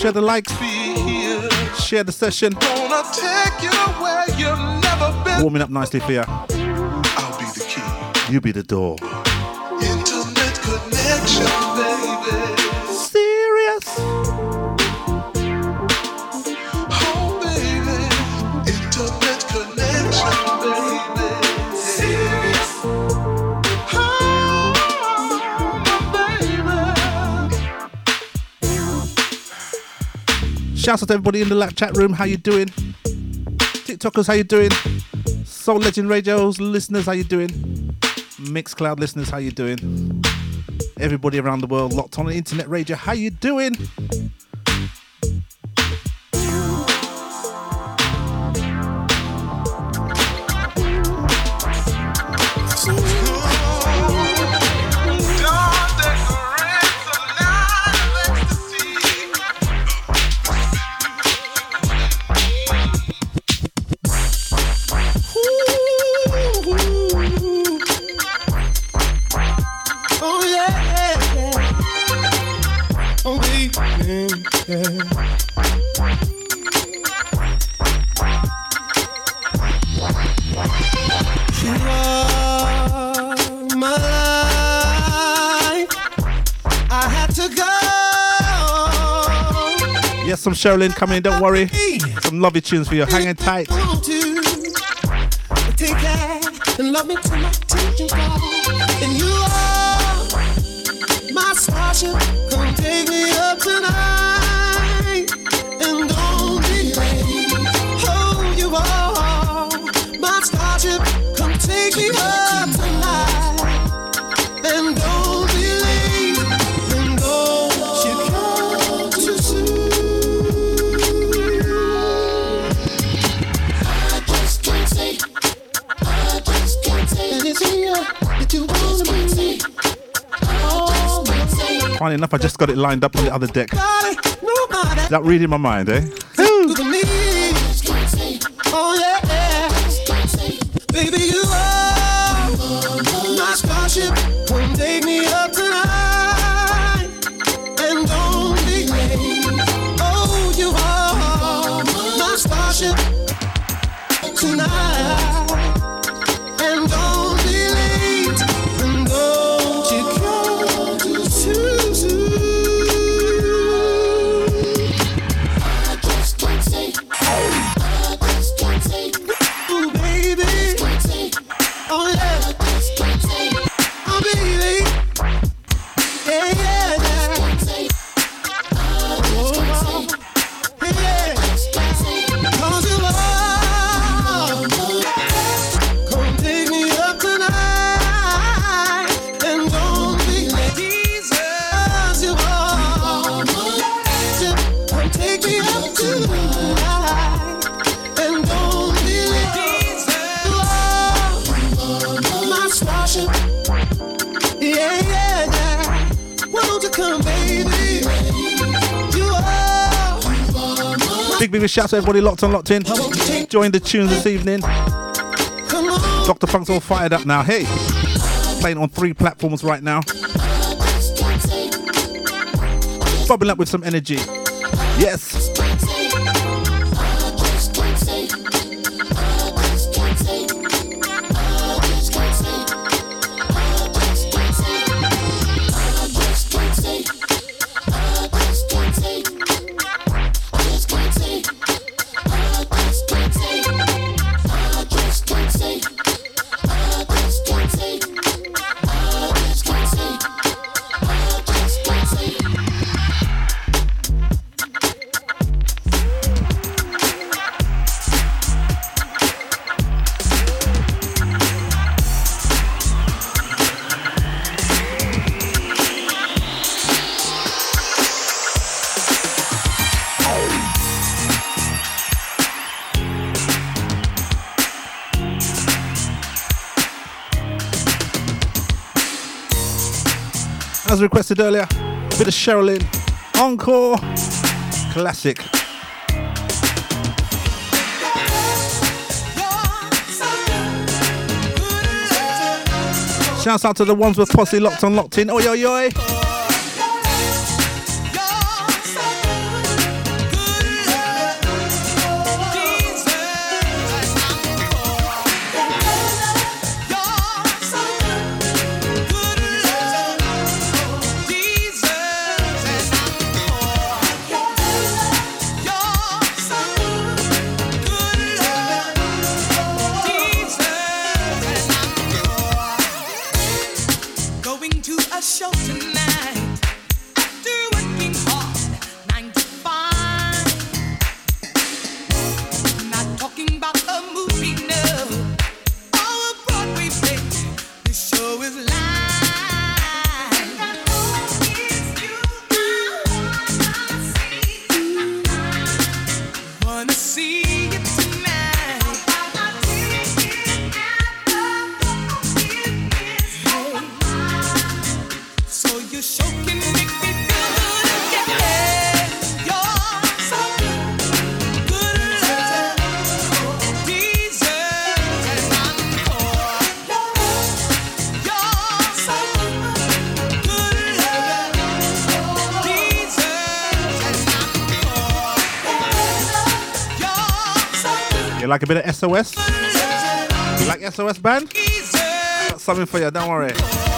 Share the love, share the likes,
be here.
share the session.
Gonna take you where you've never been.
Warming up nicely for you.
I'll be the key.
You be the door.
Intimate connection,
Shouts out to everybody in the lap chat room. How you doing? TikTokers, how you doing? Soul Legend Radio's listeners, how you doing? Mixcloud listeners, how you doing? Everybody around the world locked on internet radio, how you doing? Cheryl Lynn coming in, don't worry. Some lovely tunes for you. Hanging tight. Enough, I just got it lined up on the other deck. Is that reading my mind, eh? big shout out to everybody locked on, locked in. Join the tunes this evening. Dr. Funk's all fired up now. Hey, playing on three platforms right now. Bubbling up with some energy. Yes. as requested earlier. A bit of Cheryl Lynn. Encore. Classic. Shouts out to the ones with posse locked on, locked in. Oi, oi, oi. like a bit of SOS? You like SOS band? something for you, don't worry.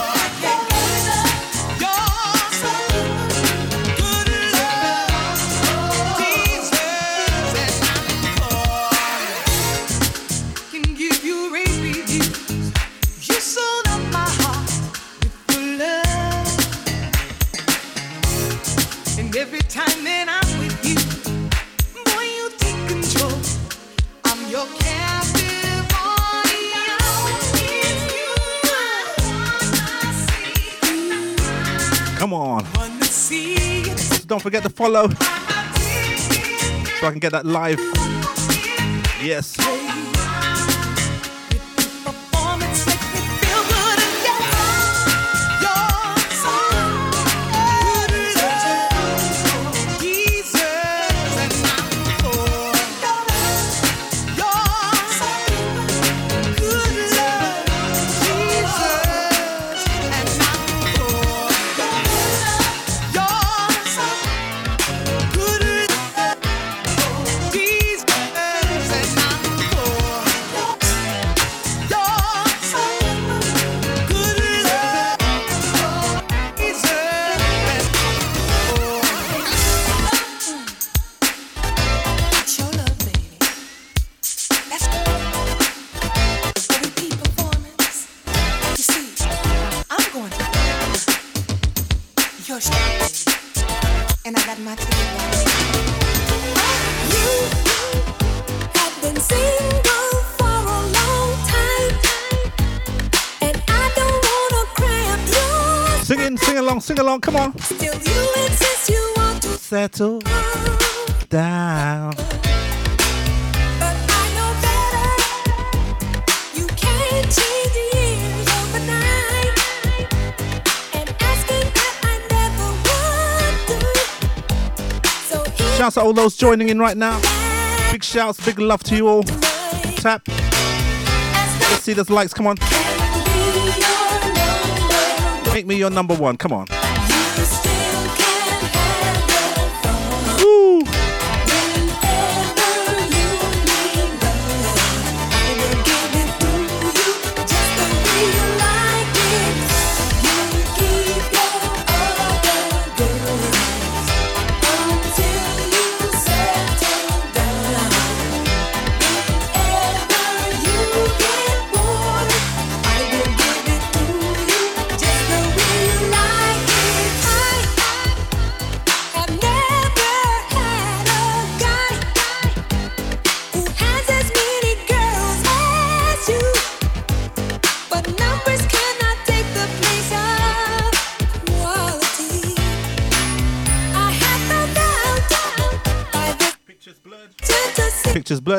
forget to follow so I can get that live. Yes. on, come on.
Still you insist you want to
settle
down. Shouts out all those joining in right now. Big shouts, big love to you all. Tap. Let's see those likes, come on. Make me your number one, come on.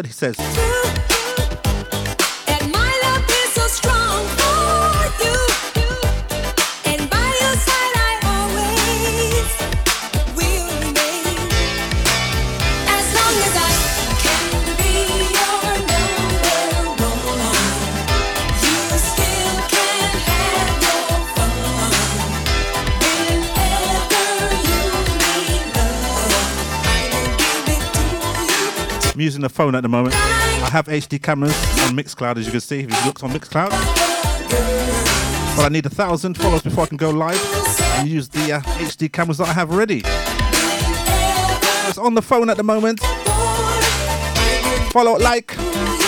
He says. Using the phone at the moment. I have HD cameras on Mixcloud, as you can see. If you looked on Mixcloud, but I need a thousand followers before I can go live and use the uh, HD cameras that I have already. It's on the phone at the moment. Follow, like.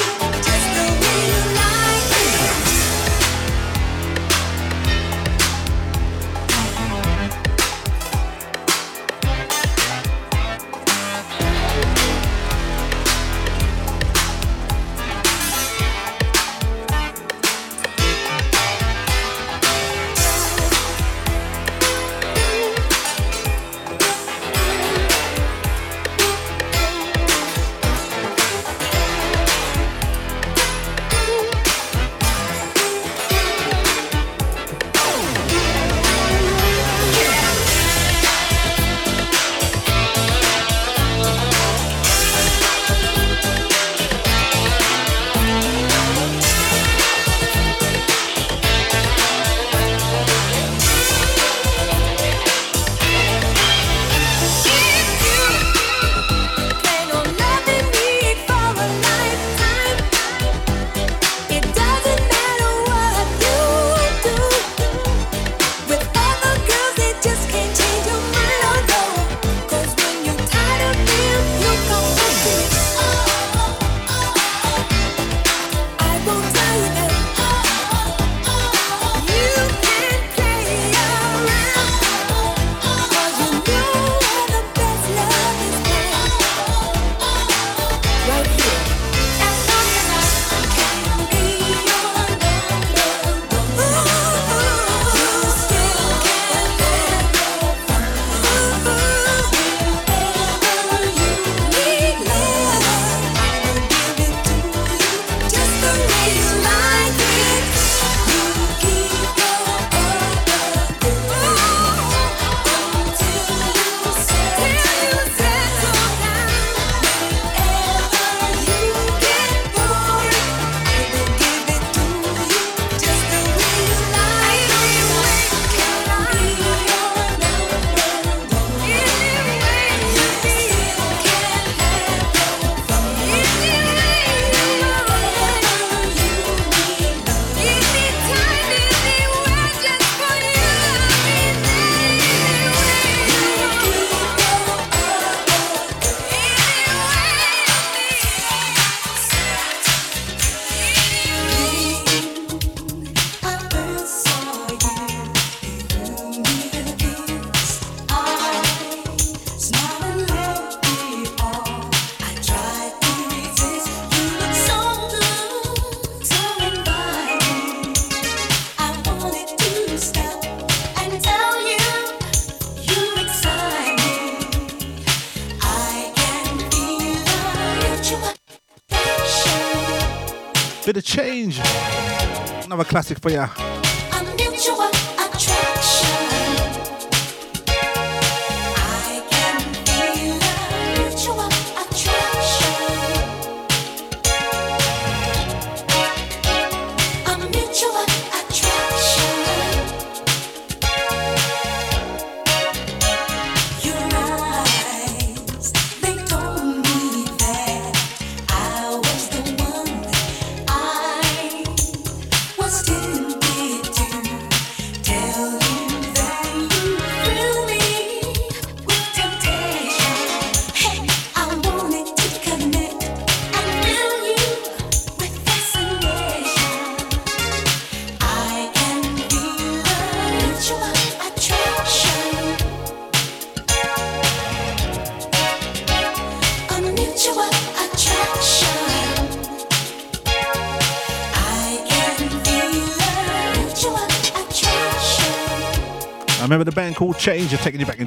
classic for
you.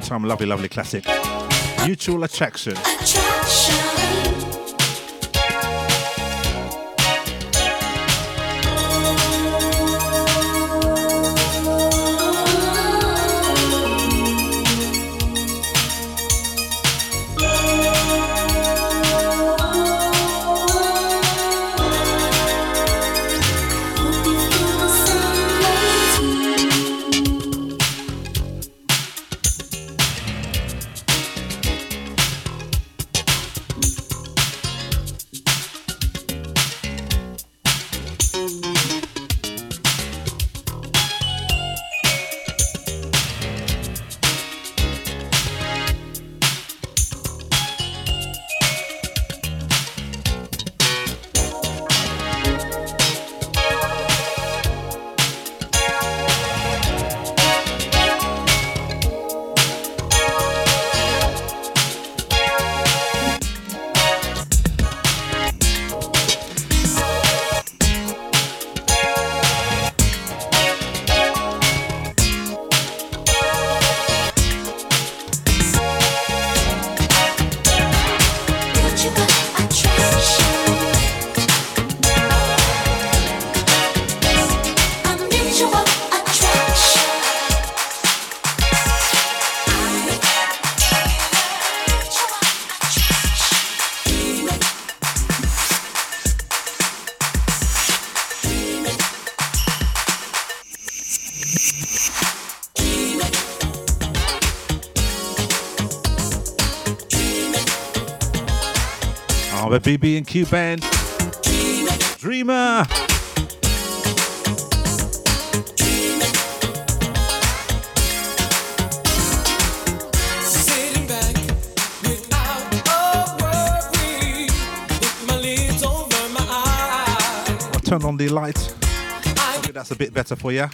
some lovely, lovely classic. Mutual attraction.
attraction.
the BB&Q band. Dreamer. I'll turn on the light. Maybe that's a bit better for you.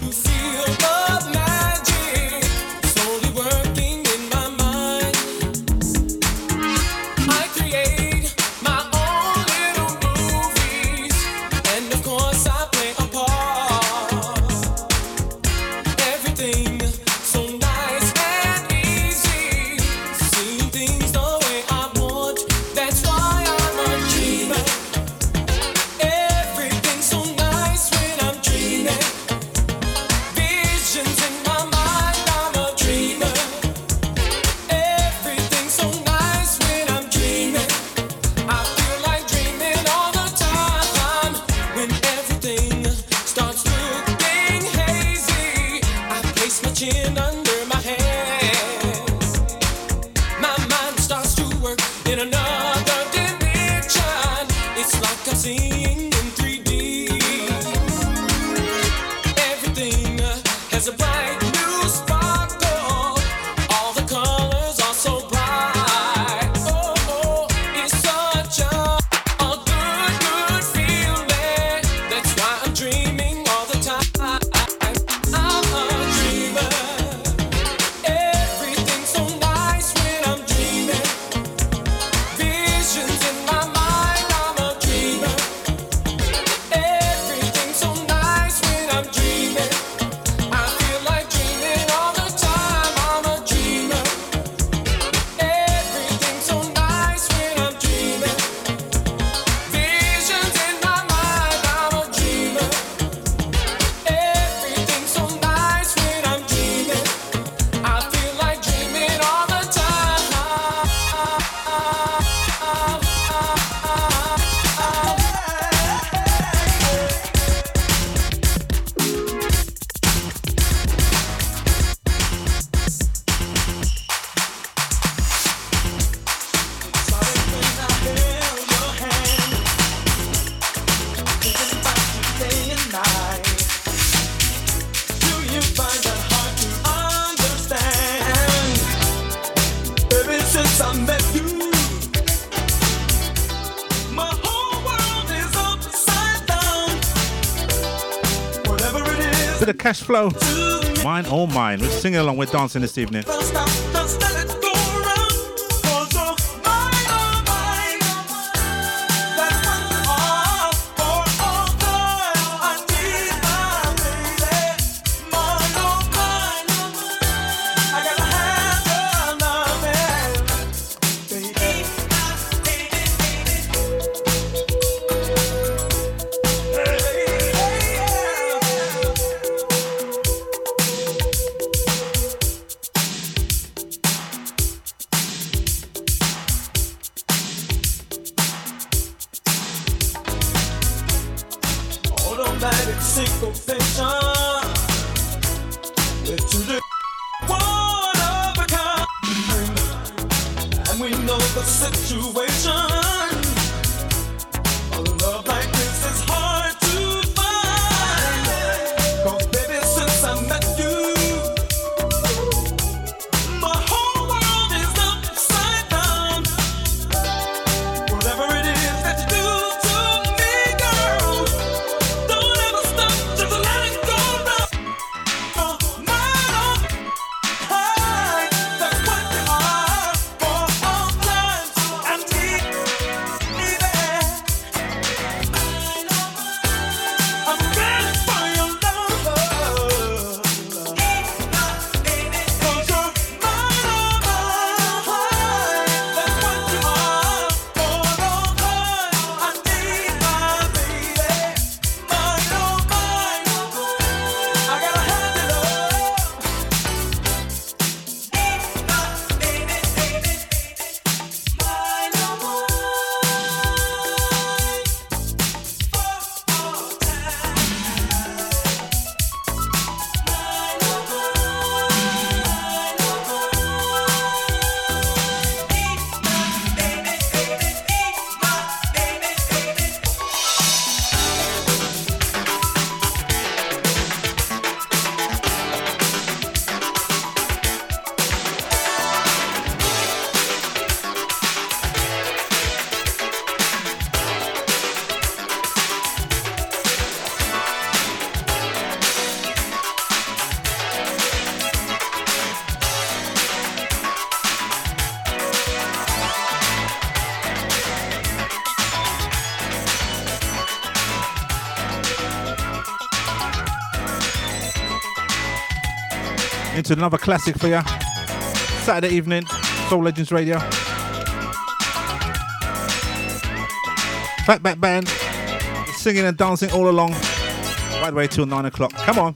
Flow. Mine, all mine. We're singing along, we're dancing this evening.
Don't stop, don't stop
into another classic for you. Saturday evening, Soul Legends Radio. Fatback Band, singing and dancing all along, right way till 9 o'clock. Come on.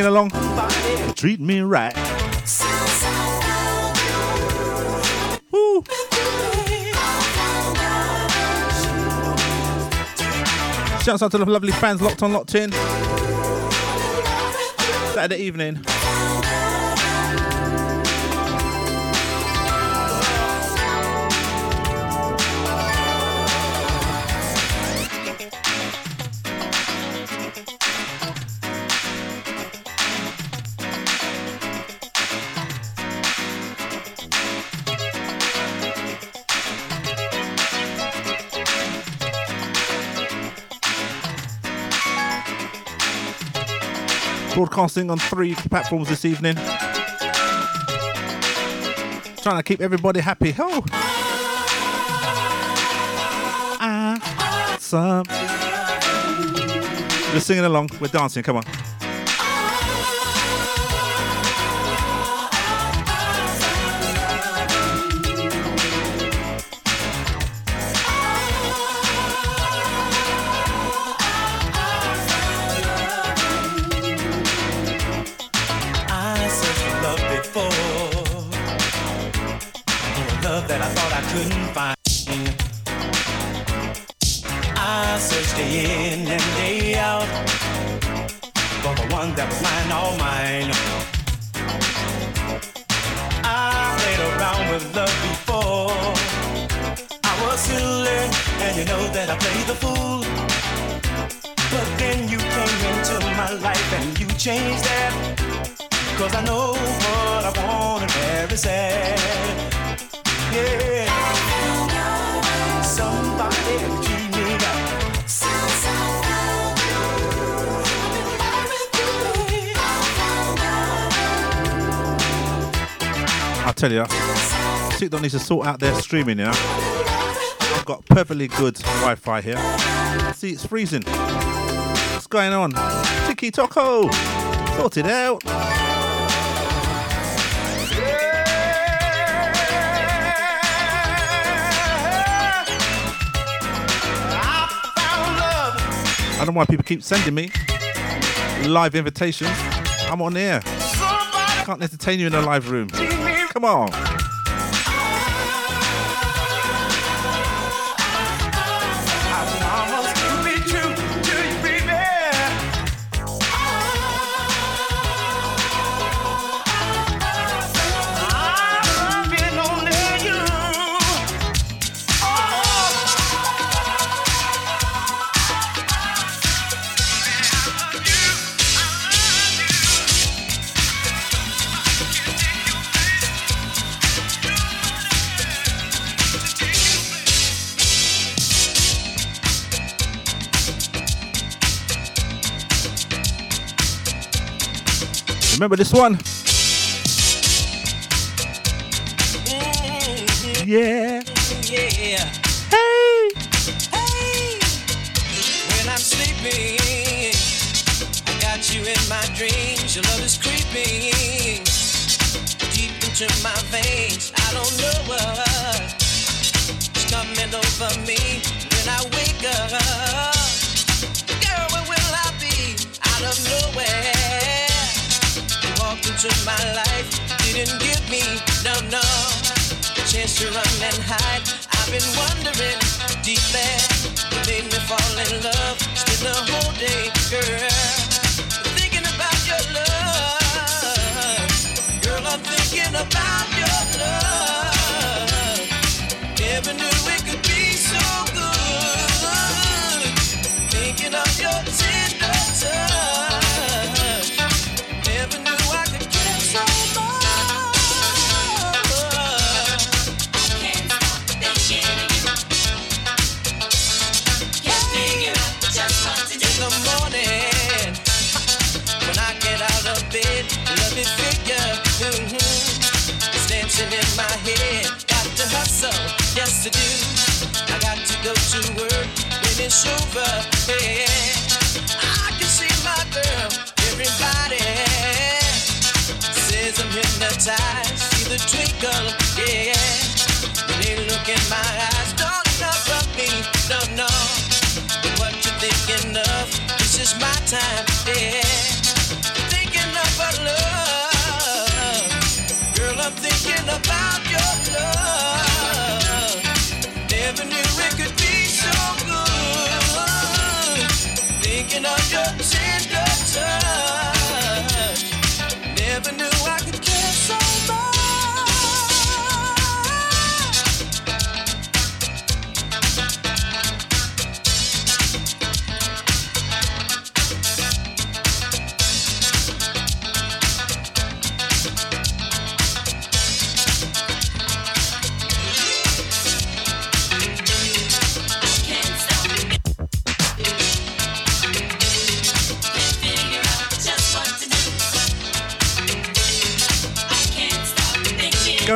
singing along. Treat me right. Woo.
Shouts out to the lovely fans locked on, locked in. Saturday evening. Broadcasting on three platforms this evening. Trying to keep everybody happy. Oh. Ah, some. We're singing along. We're dancing. Come on. Sikdon needs to sort out their streaming, you know. I've got perfectly good Wi Fi here. See, it's freezing. What's going on? Tiki Toko! Sort it out. I don't know why people keep sending me live invitations. I'm on air. Can't entertain you in a live room. Come on. Remember this one? Yeah.
Yeah.
Hey.
Hey. When I'm sleeping, I got you in my dreams. Your love is creeping deep into my veins. I don't know what's coming over me when I wake up. Into my life, didn't give me no no chance to run and hide. I've been wondering deeply. You made me fall in love. Spend the whole day, girl, thinking about your love. Girl, I'm thinking about your thinking of? This is my time. Yeah, thinking about love, girl. I'm thinking about your love. Never knew it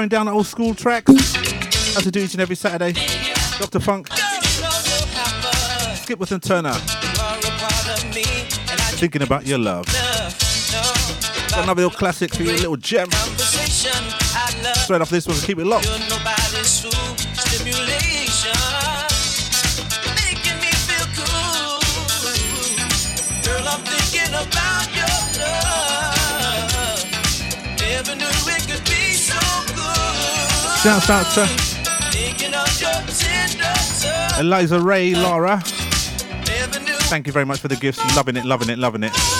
Going down old school tracks. As I do each and every Saturday. Dr. Funk. Skipworth and Turner. Thinking about your love. Got another little classic for you, little gem. Straight off this one, keep it locked. Shouts out to. Eliza Ray, Laura. Thank you very much for the gifts. Loving it, loving it, loving it.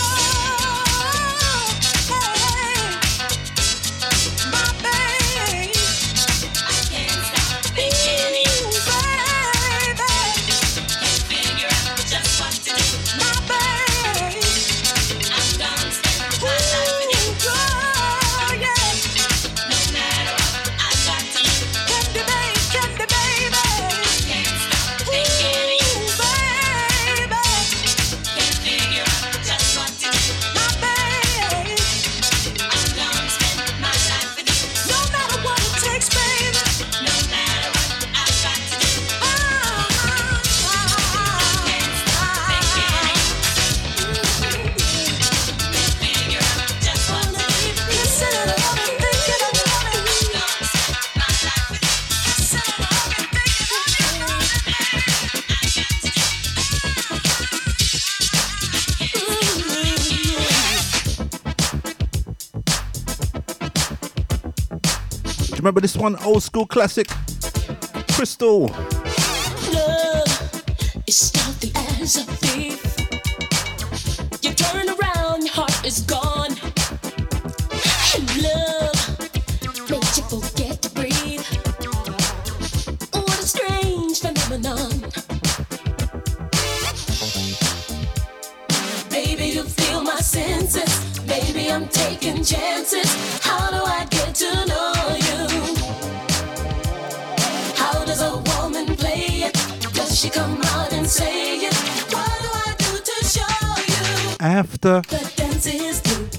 One? Old school classic.
Krystol.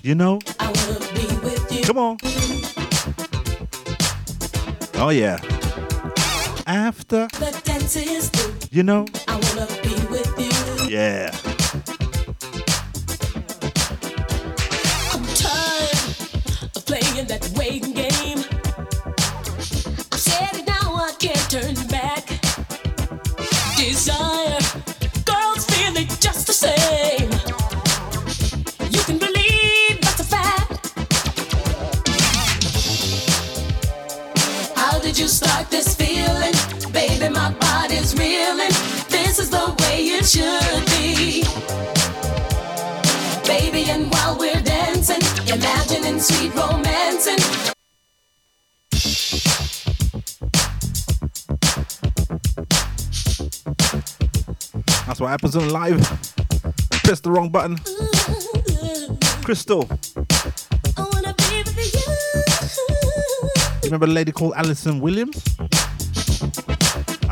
You know. I wanna be with you.
Come on. Oh, yeah. After,
The dance is through.
you know.
I wanna be with you.
Yeah.
I'm tired of playing that waiting game. I've said it now, I can't turn back. Desire, should be. Baby, and while we're dancing, imagining sweet romancing.
That's what happens on live. Press the wrong button. Krystol. You remember a lady called Alyson Williams?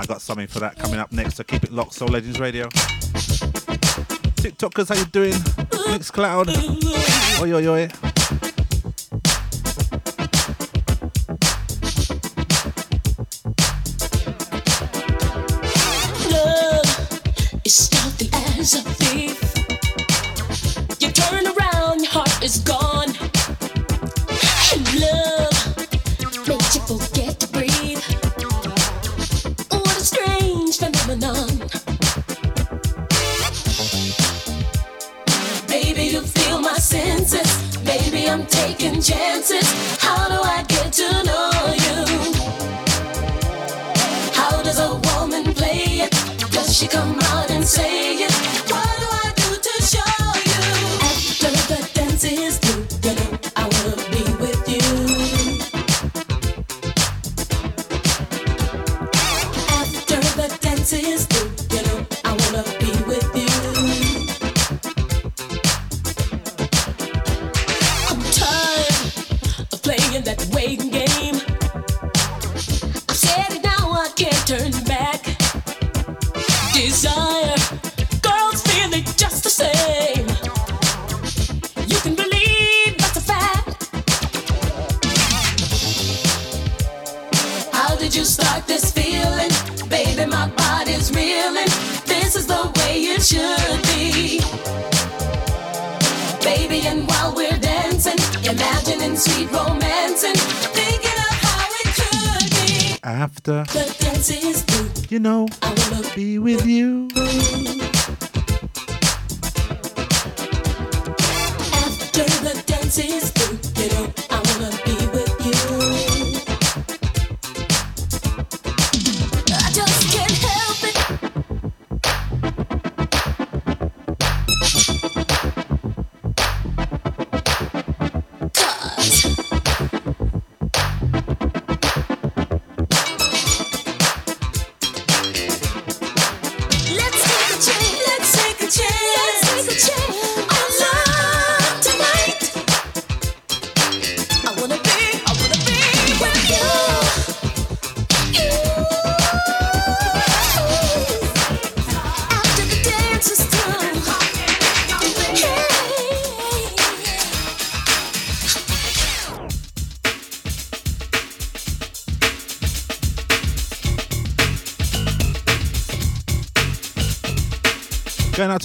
I got something for that coming up next, so keep it locked, Soul Legends Radio. TikTokers, how you doing? Mixcloud. Oi, oi, oi.
Chances.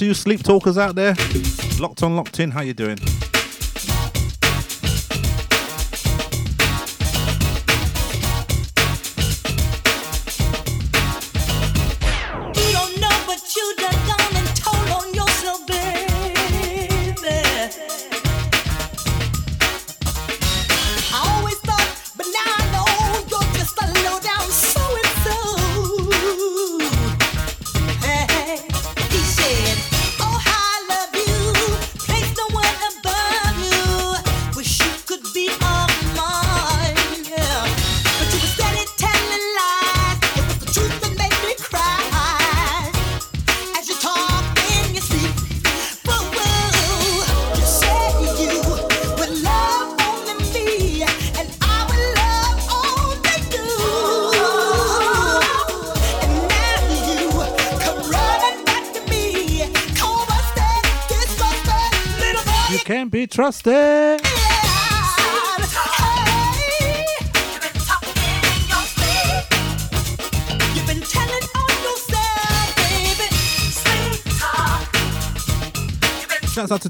you
sleep talkers out there, locked on, locked in, how you doing?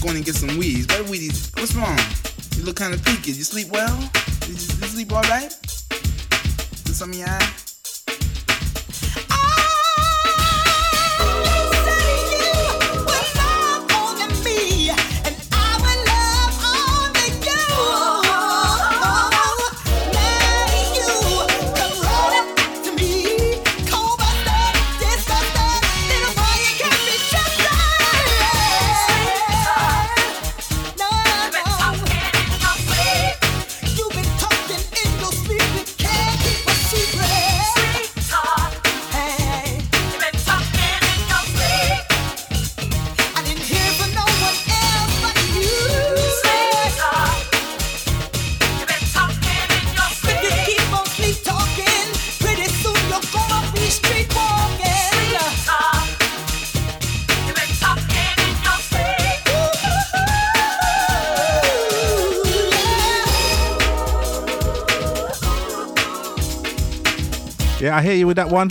Going to get some weeds. Better weed? what's wrong? You look kind of peaked. You sleep well? You, you sleep all right? Is something your eye?
I hear you
with that one.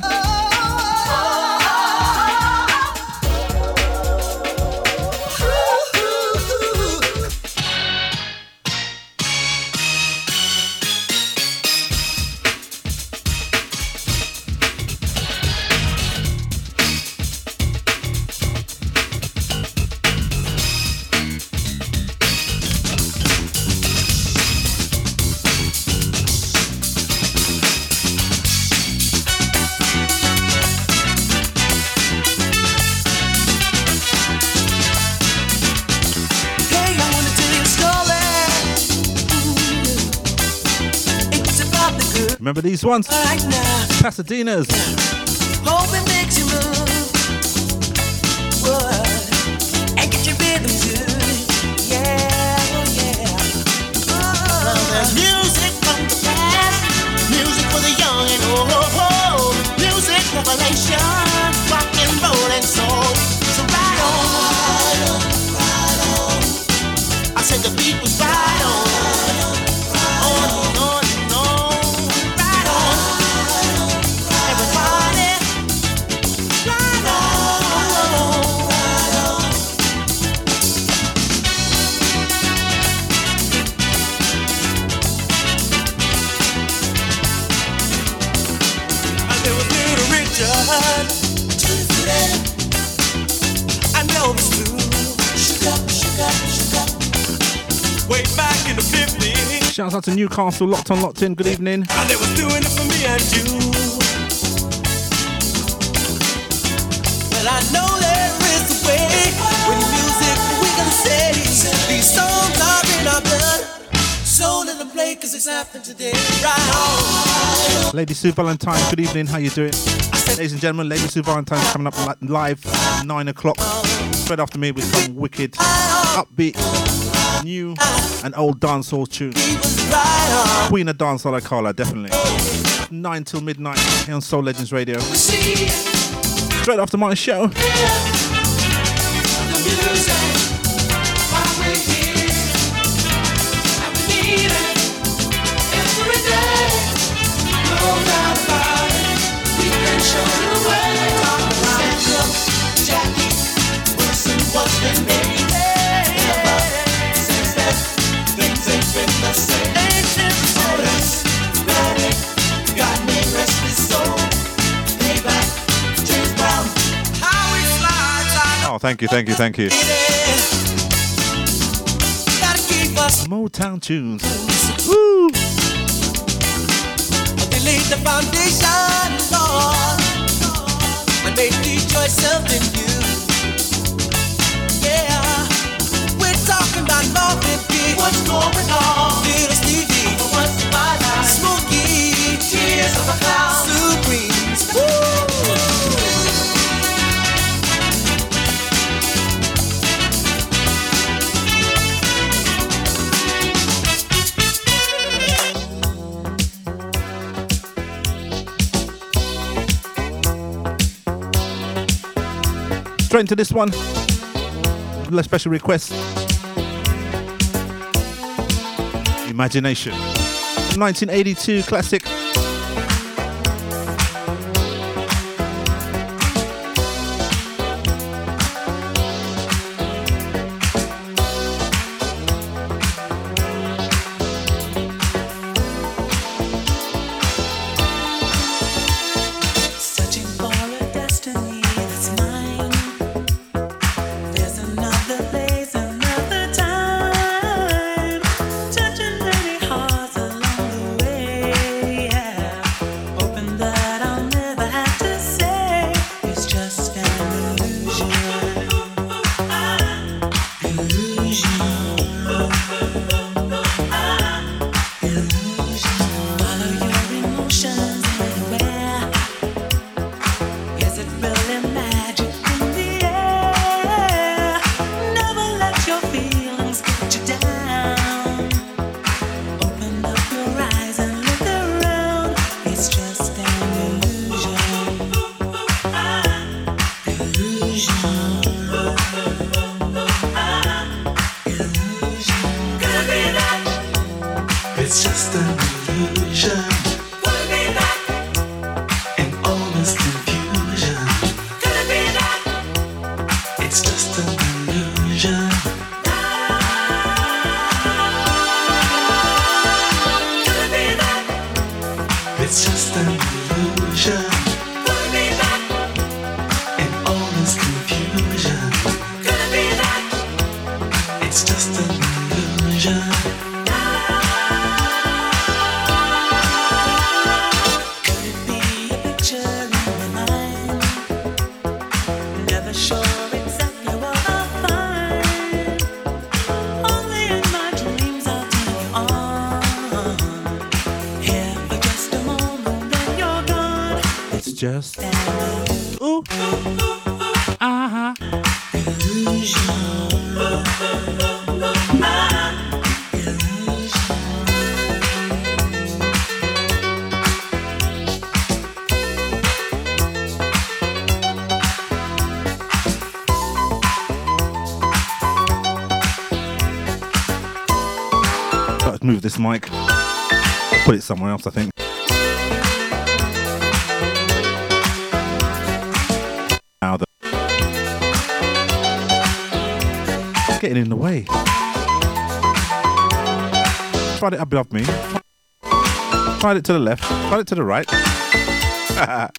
these ones.
Right
Pasadena's.
Shouts out to Newcastle, locked on, locked in. Good evening.
And they was doing it for me and you.
Well, I know there is a way. When music, we gonna say these songs are in our blood. So let them play, cause it's happening today. Right.
Lady Sue Valentine, good evening. How you doing? Ladies and gentlemen, Lady Sue Valentine's coming up live at 9 o'clock. Straight after me with some wicked, upbeat, new and old dancehall tune. Queen of Dance call her, definitely. 9 till midnight here on Soul Legends Radio. Straight after my show. Thank you, thank you, thank you. Motown tunes. Woo!
They the foundation, Lord, and made Detroit something new. Yeah, we're talking about Marvin Gaye. What's going on? Little Stevie. What's my life? Smokey. Tears of a clown. Supremes. Woo!
Straight into this one. Special request. Imagination. 1982 classic.
It's
mic. Put it somewhere else, I think. Now the it's getting in the way. Slide it above me. Slide it to the left. Slide it to the right.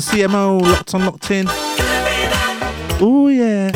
the CMO, locked on, locked in. Oh yeah.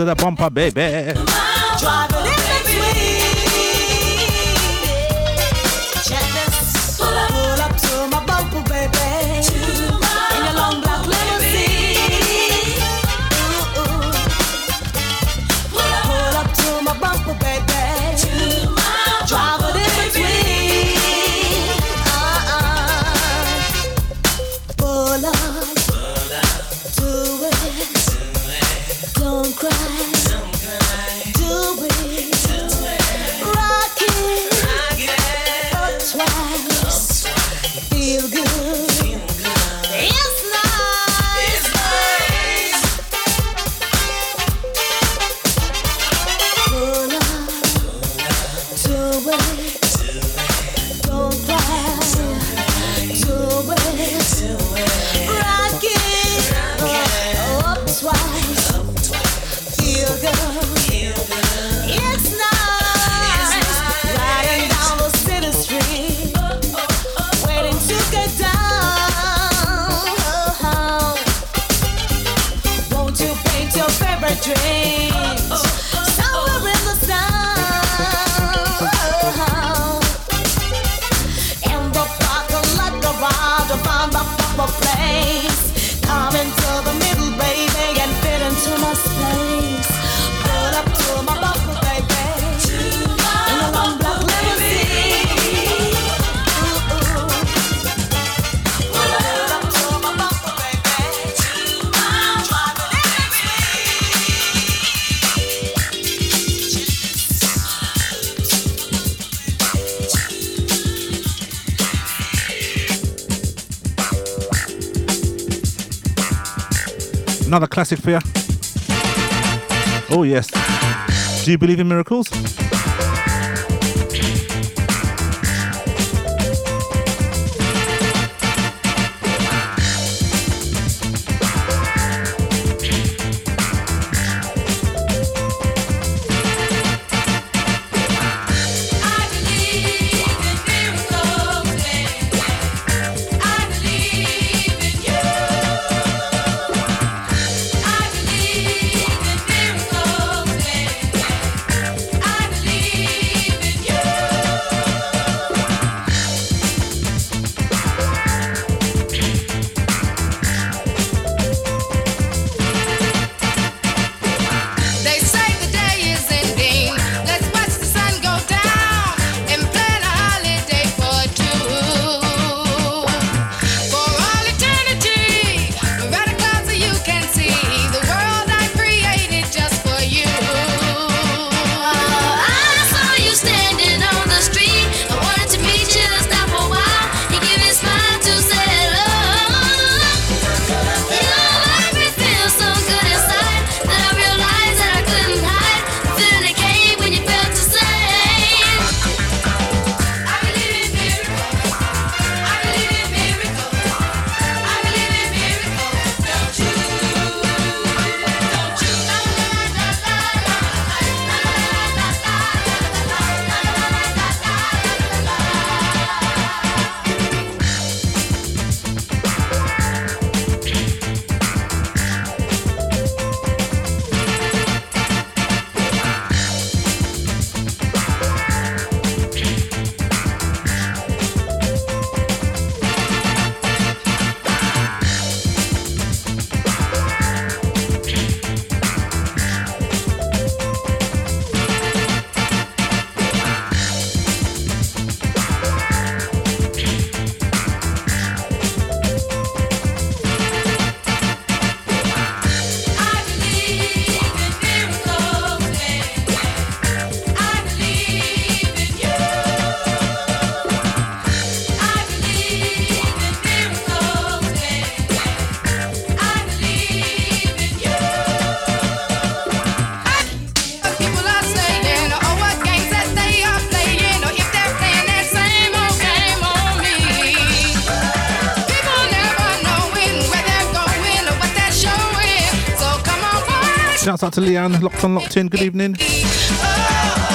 to the
bumper, baby.
Drive Do you believe in miracles?
to Leanne, locked on, locked in. Good evening.
Oh,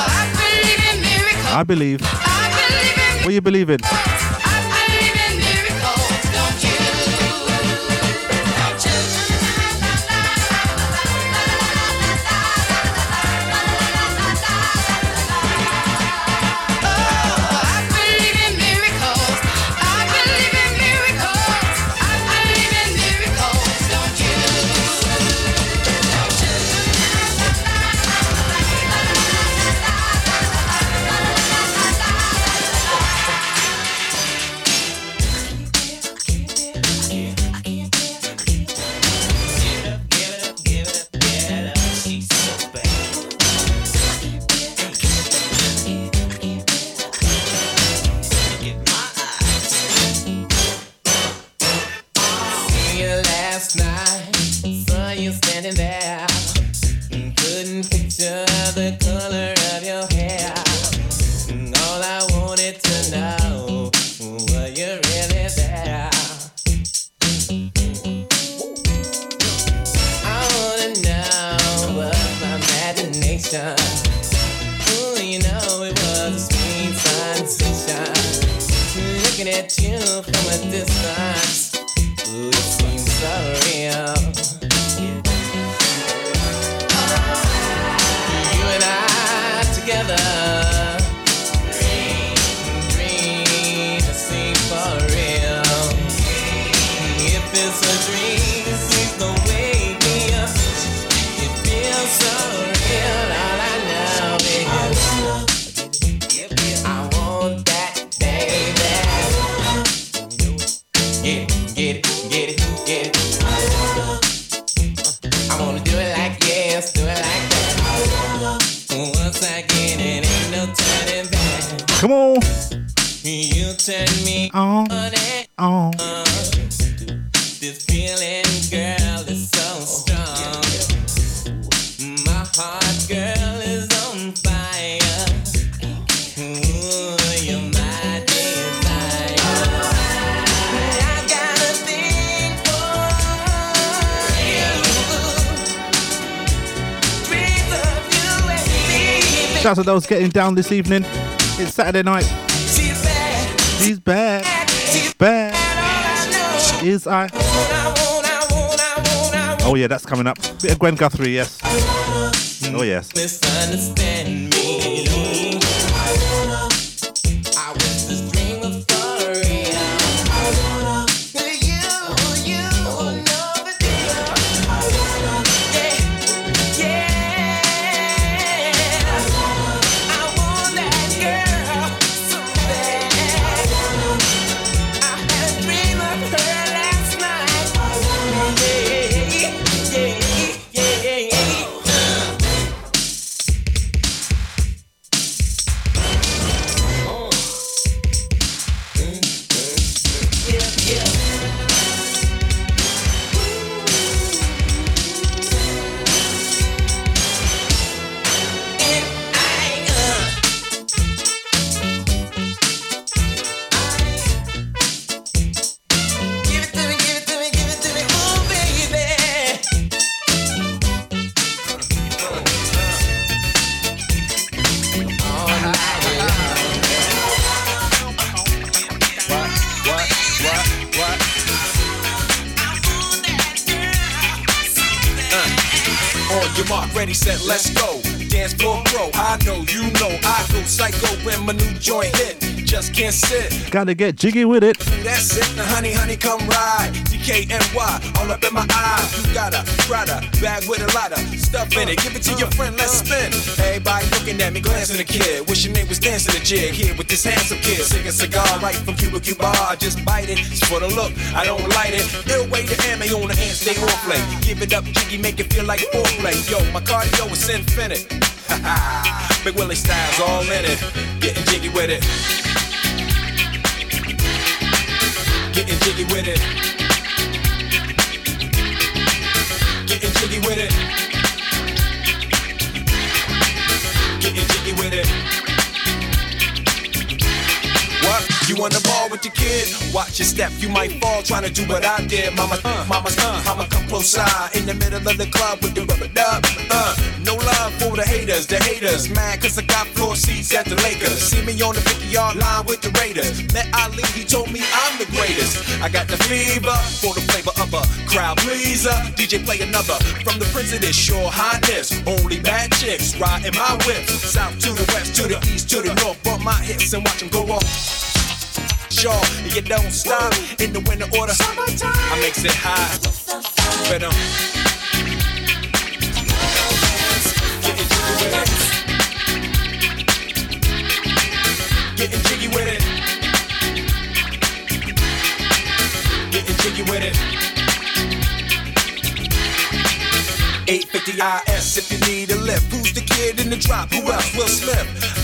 I believe.
I believe.
I believe what you believe in?
Those getting down this evening. It's Saturday night.
She's bad.
Bad. Is I? Oh yeah, that's coming up. Bit of Gwen Guthrie, yes. Oh yes. Gotta get jiggy with it.
That's it, now honey, honey, come ride. DKNY, all up in my eye. You got a Prada bag with a lot of stuff in it. Give it to your friend, let's spin. Everybody looking at me, glancing at the kid. Wishing they was dancing the jig here with this handsome kid. Sing a cigar right from Cuba Cuba. Just bite it. It's for the look, I don't light it. Ill way to ammo on the hand, stay on play. Give it up, jiggy, make it feel like foreplay. Yo, my cardio is infinite. Big Willie style's all in it. Getting jiggy with it. Getting jiggy with it. Getting jiggy with it. Getting jiggy with it. What? You on the ball with your kid? Watch your step, you might fall trying to do what I did. Mama, uh, mama, uh, mama, come close side in the middle of the club with the rubber dub. Uh, love for the haters, the haters. Mad cause I got floor seats at the Lakers. See me on the 50 yard line with the Raiders. Met Ali, he told me I'm the greatest. I got the fever for the flavor of a crowd pleaser. DJ play another from the Prince of this Shore Highness. Only bad chicks riding my whip. South to the west, to the east, to the north. Bump my hips and watch them go off. Sure, you don't stop in the winter order. I makes it high. Better. Getting jiggy with it. Getting jiggy with it. 850 IS if you need a lift. Who's the kid in the drop? Who else? Will Smith.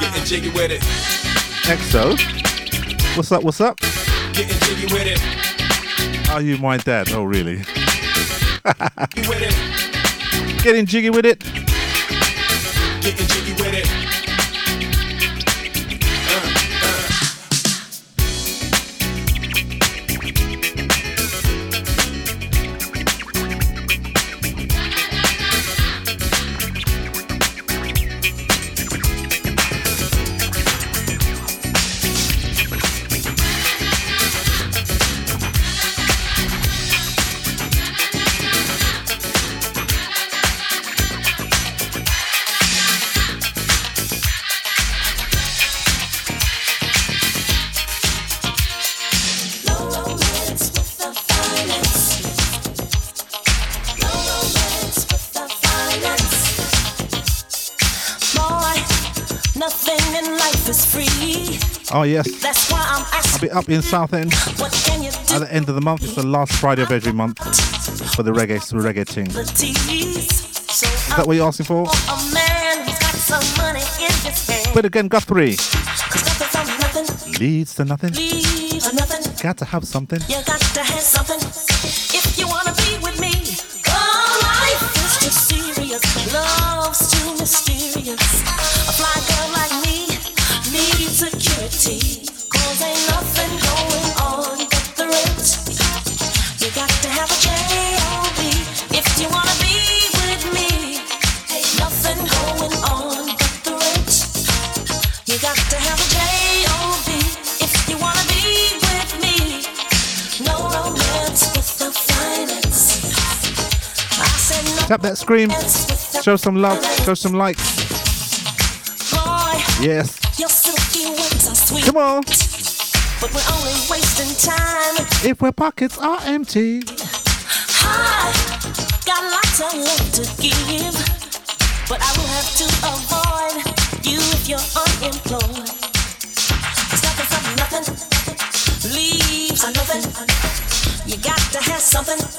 Getting jiggy with it.
EXO. What's up? What's up?
Getting jiggy with it.
Are you my dad? Oh, really? Getting jiggy with it.
Getting jiggy with it.
Yes.
That's why I'm
I'll be up in Southend at the end of the month. It's the last Friday of every month for the reggae reggae.
The tease. So
Is that what you're asking for?
a man who's got some money in his hand.
But again, Guthrie
Cause nothing nothing
leads to nothing. Got to have something.
You got to have something if you wanna be with me. Life is too serious, love's too mysterious.
Tap that scream. Show some love. Show some likes. Yes.
Sweet.
Come on.
But we're only wasting time.
If our pockets are empty.
I got lots of love to give. But I will have to avoid you if you're unemployed. It's nothing from nothing. Leaves are nothing. You got to have something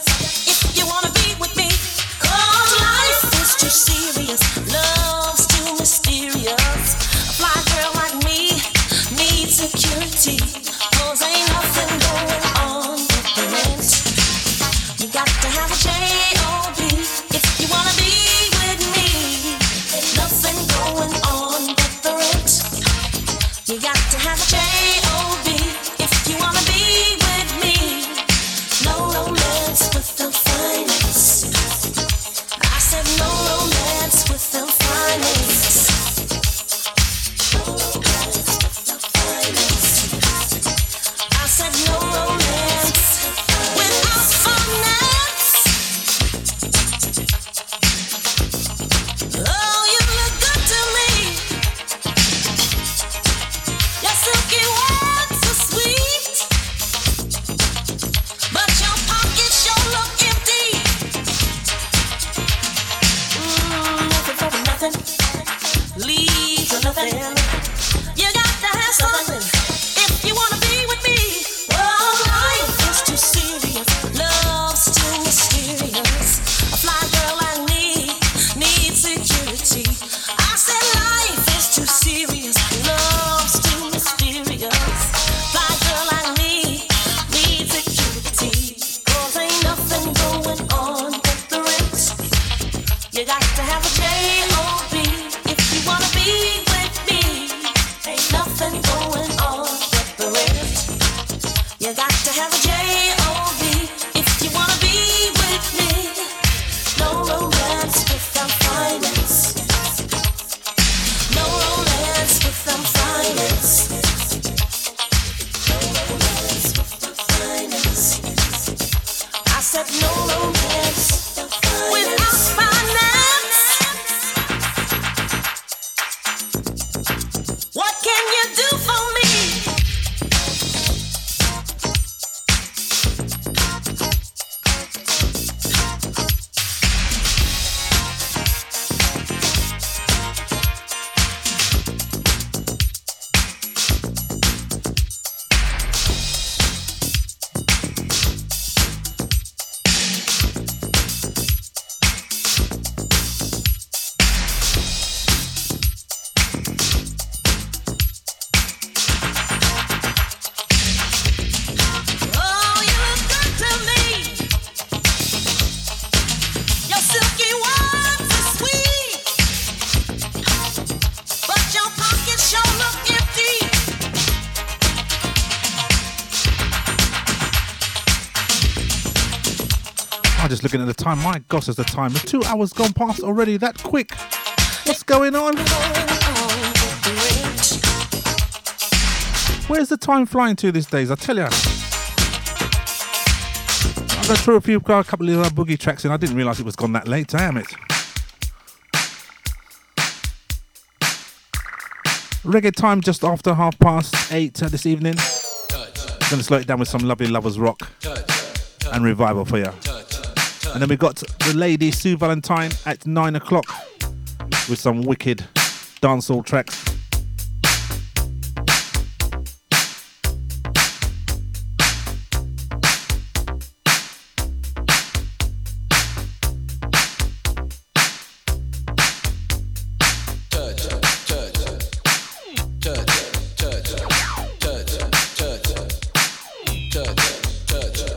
My gosh, is the time. Two hours gone past already. That quick. What's going on? Where's the time flying to these days? I tell you. I got through a few, a couple of uh, boogie tracks, and I didn't realise it was gone that late. Damn it. Reggae time just after half past eight uh, this evening. Gonna slow it down with some lovely lovers rock and revival for you. And then we've got the lady Sue Valentine at nine o'clock with some wicked dancehall tracks.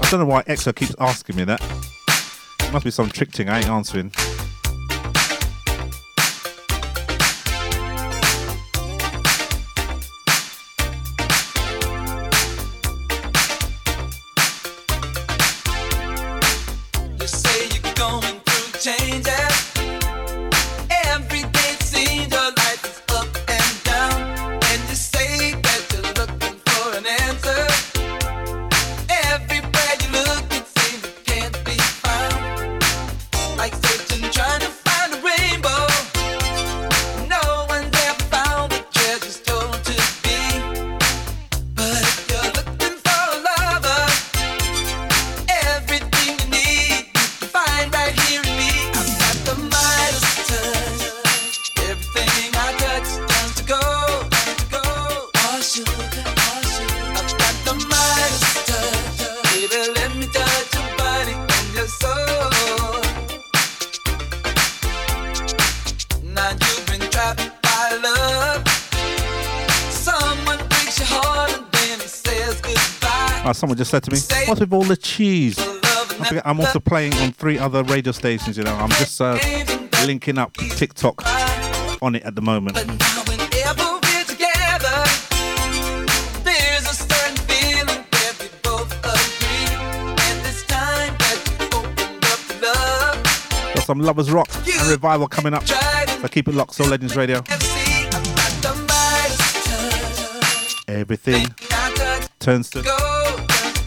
I don't know why Exo keeps asking me that must be some trick thing. I ain't answering. said to me, What's with all the cheese? I'm also playing on three other radio stations, you know. I'm just uh, linking up TikTok on it at the moment. Got some Lovers Rock and Revival coming up. So keep it locked, Soul Legends Radio. Everything turns to.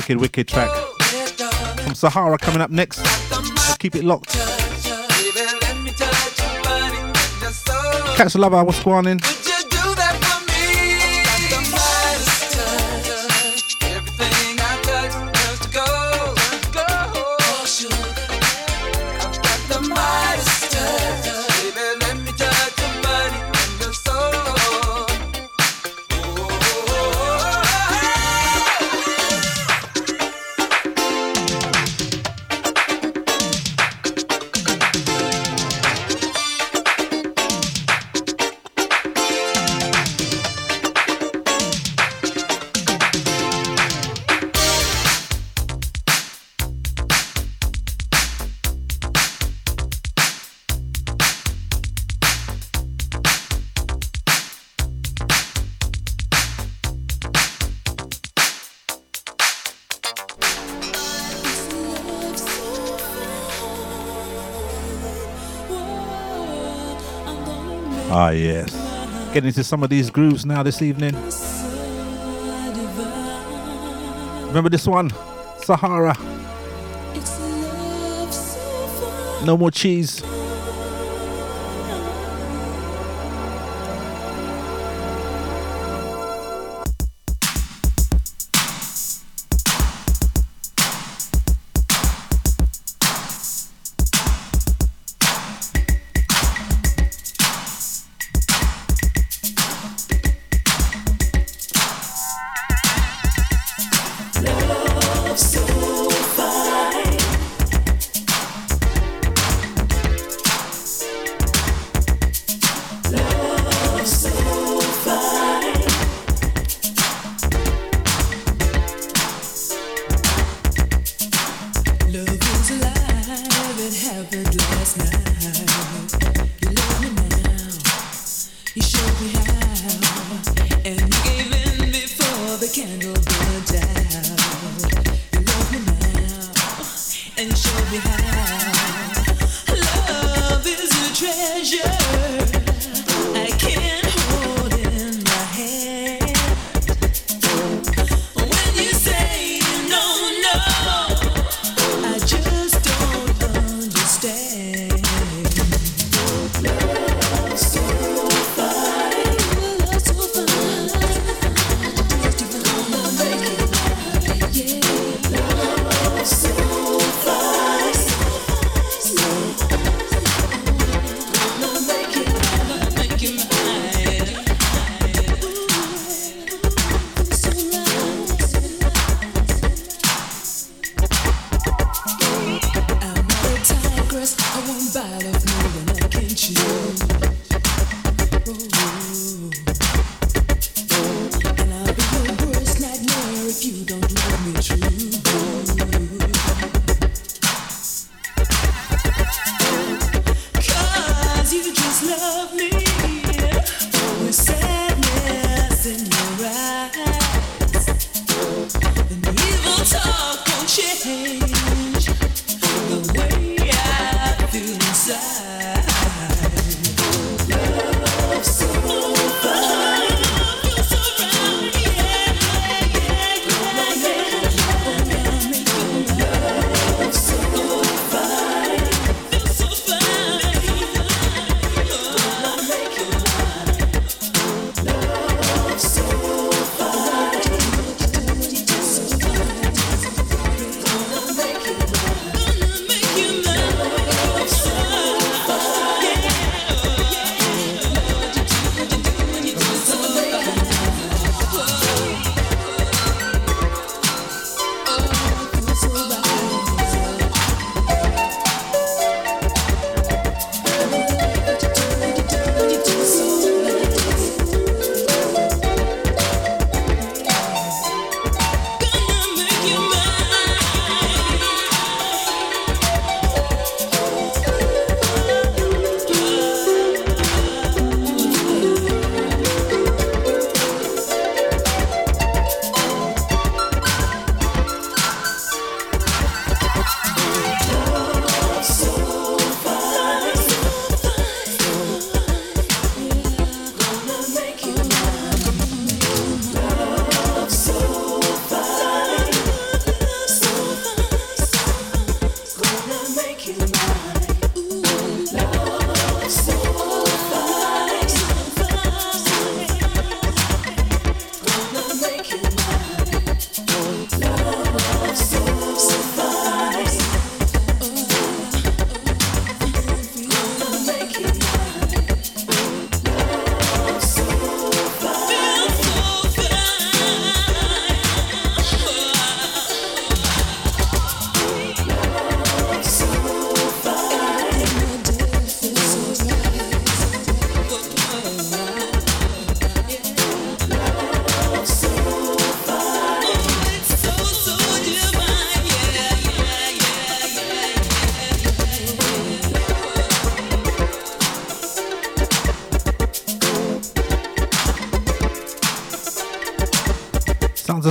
wicked, wicked track from Sahara coming up next. So keep it locked. Catch the lover, what's going on? get into some of these grooves now this evening. Remember this one? Sahara. No more cheese.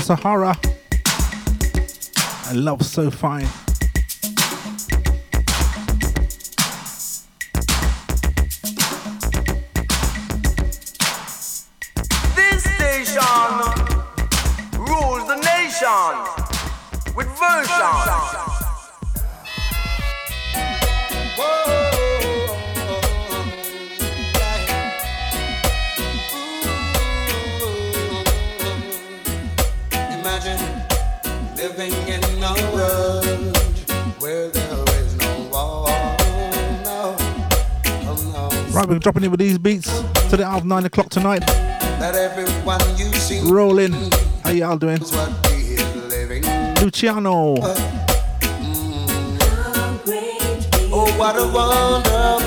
Sahara. I love so fine.
nine o'clock tonight. Rolling. How y'all doing? Luciano.
Mm. Oh,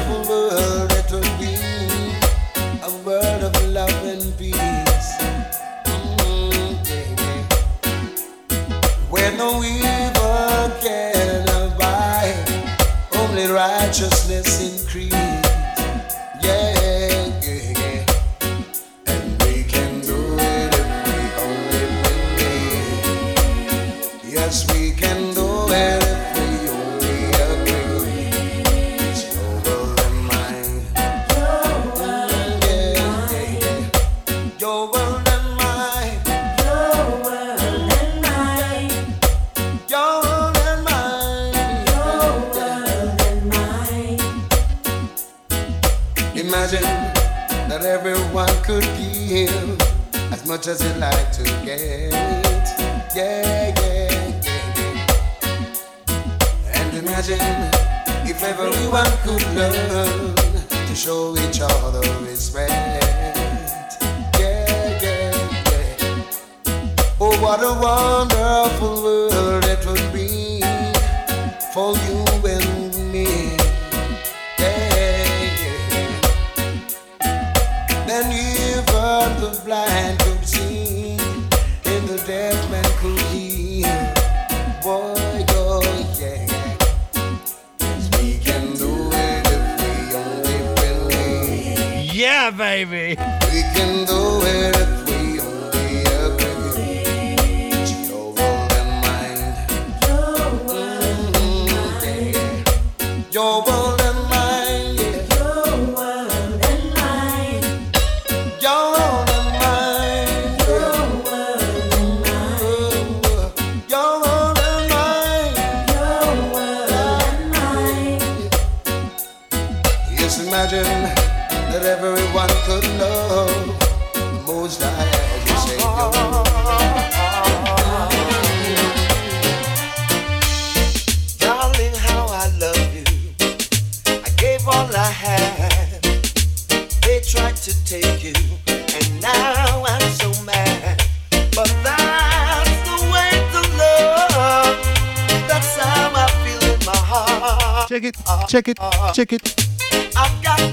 Check it, check it.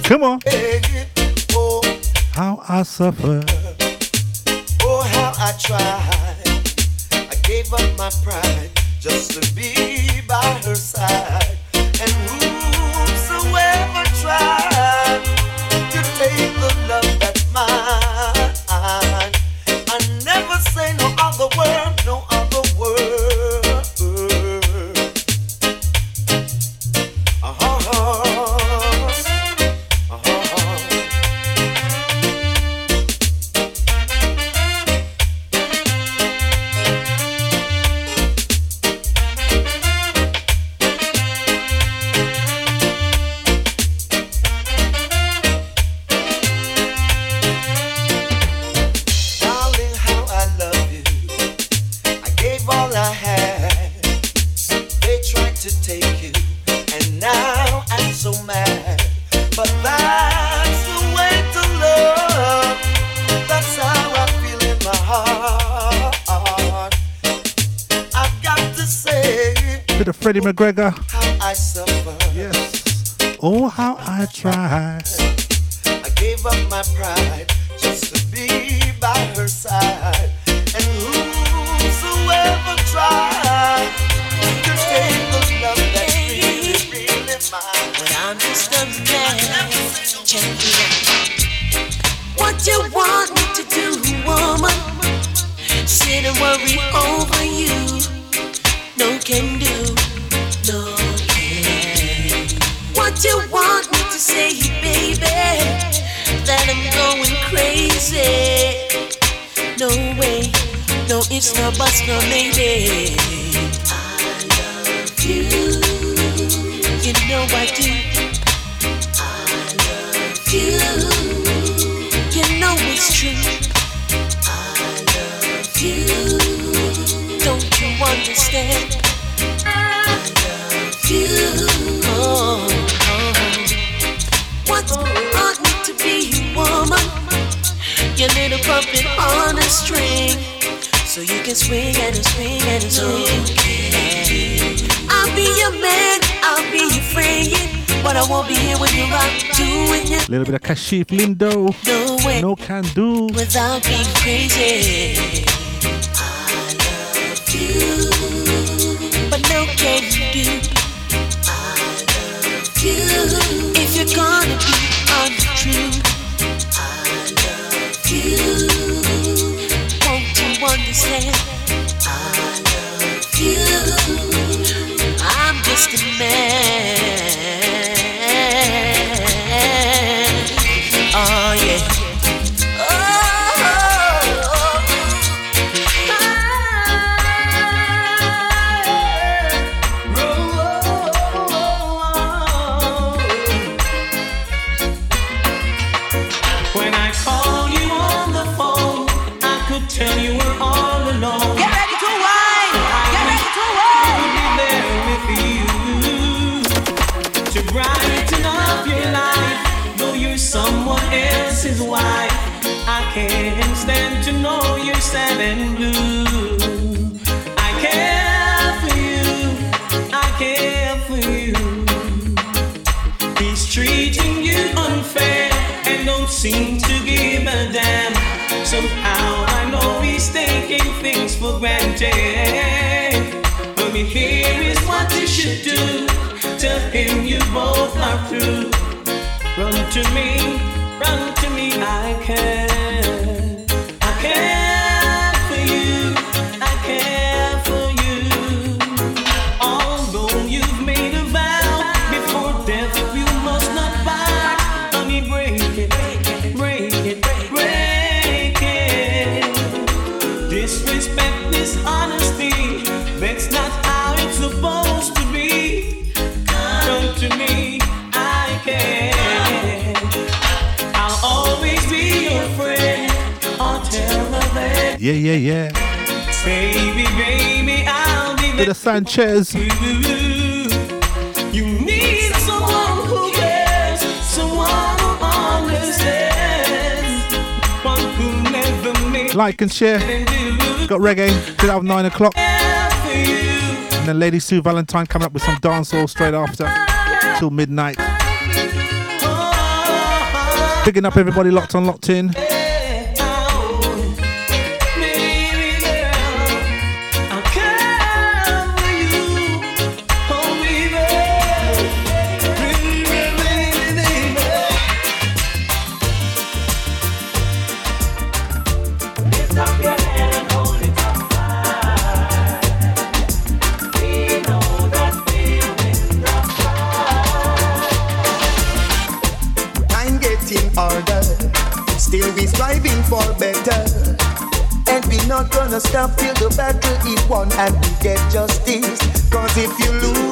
Come on.
Oh,
how I suffer.
Oh, how I tried. I gave up my pride just to be by her side.
McGregor. Yes. Oh, how I try.
little
bit of Kashief Lindo.
No,
no can do.
Without being crazy. I love you.
Sanchez. Like and share. Got reggae, did out 9 o'clock. And then Lady Sue Valentine coming up with some dancehall straight after till midnight. Picking up everybody locked on, locked in.
stop till the battle is won and we get justice. Cause if you lose,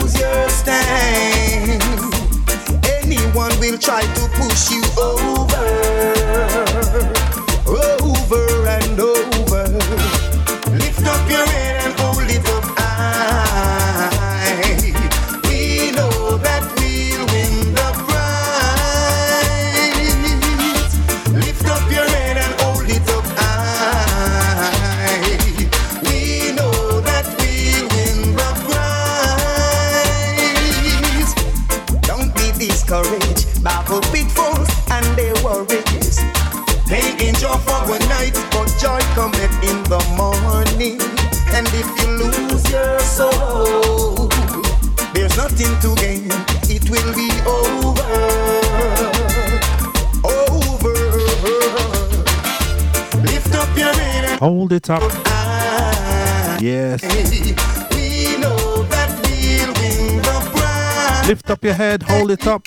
it up.
Yes. Lift up your head, hold it up.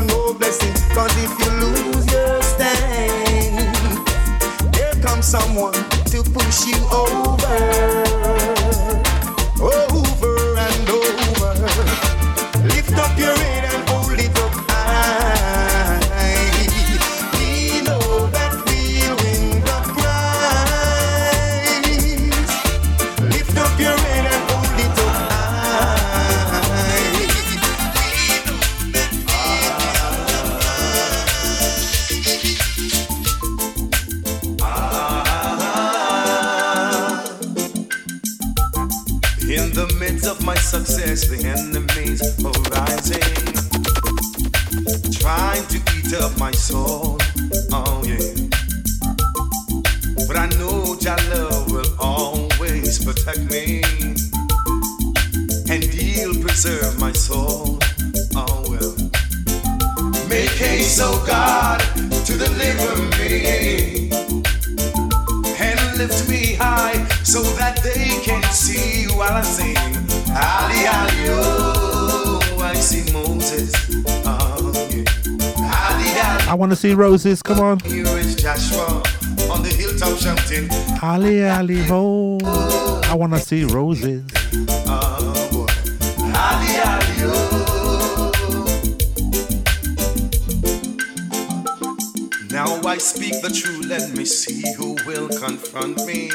no
roses, come on.
Here is Joshua on the hilltop shouting.
Ali, Ali, ho. I want to see roses.
Oh, ali, ali. Oh.
Now I speak the truth, let me see who will confront me.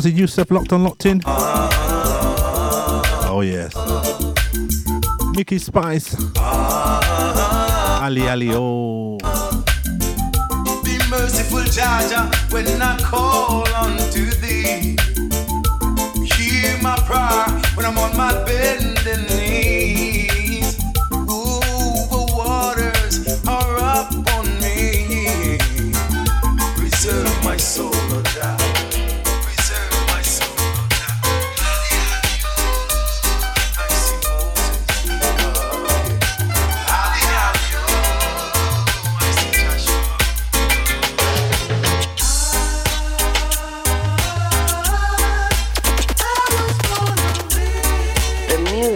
Cousin Yusuf uh, locked on, locked in. Oh, yes. Mikey Spice. Ali Ali Oh.
Be merciful, Jaja, when I call unto thee. Hear my prayer when I'm on my
bed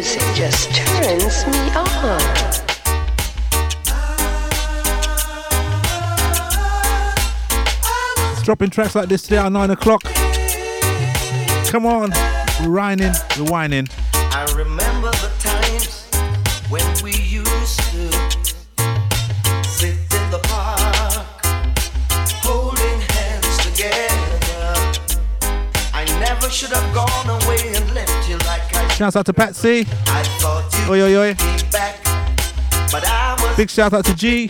music just turns me on.
Dropping tracks like this today at 9 o'clock. Come on, whining, rewinding.
I remember the times when we used to sit in the park, holding hands together. I never should have gone away and left you like
Shouts out to Patsy. Oi, oi, oi. Big shout out to G.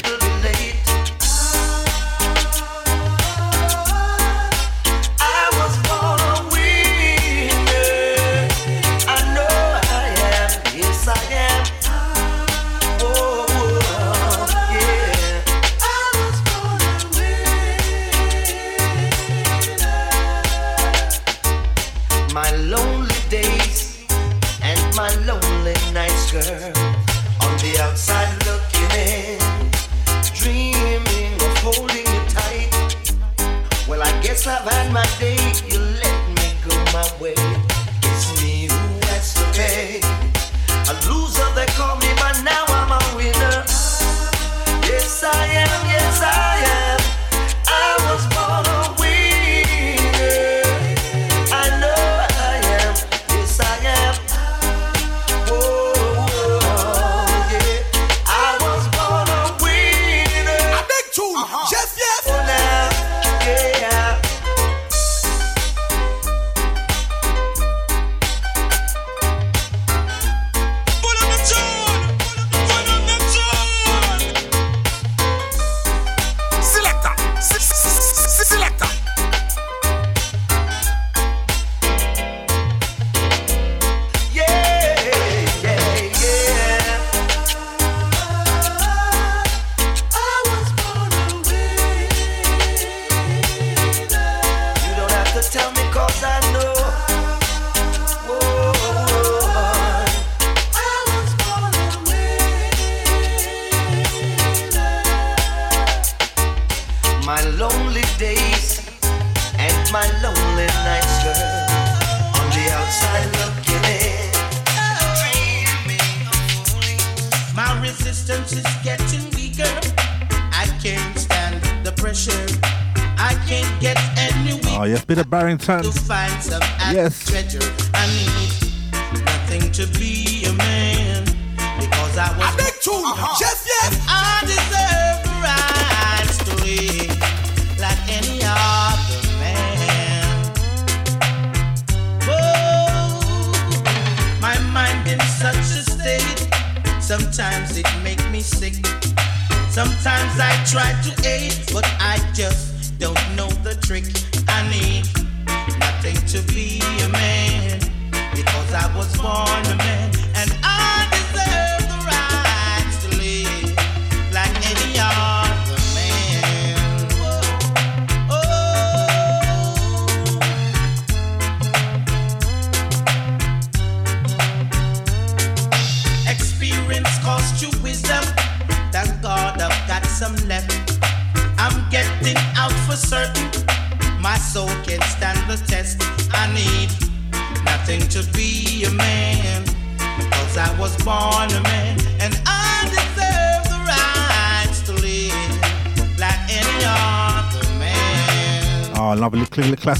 Yes.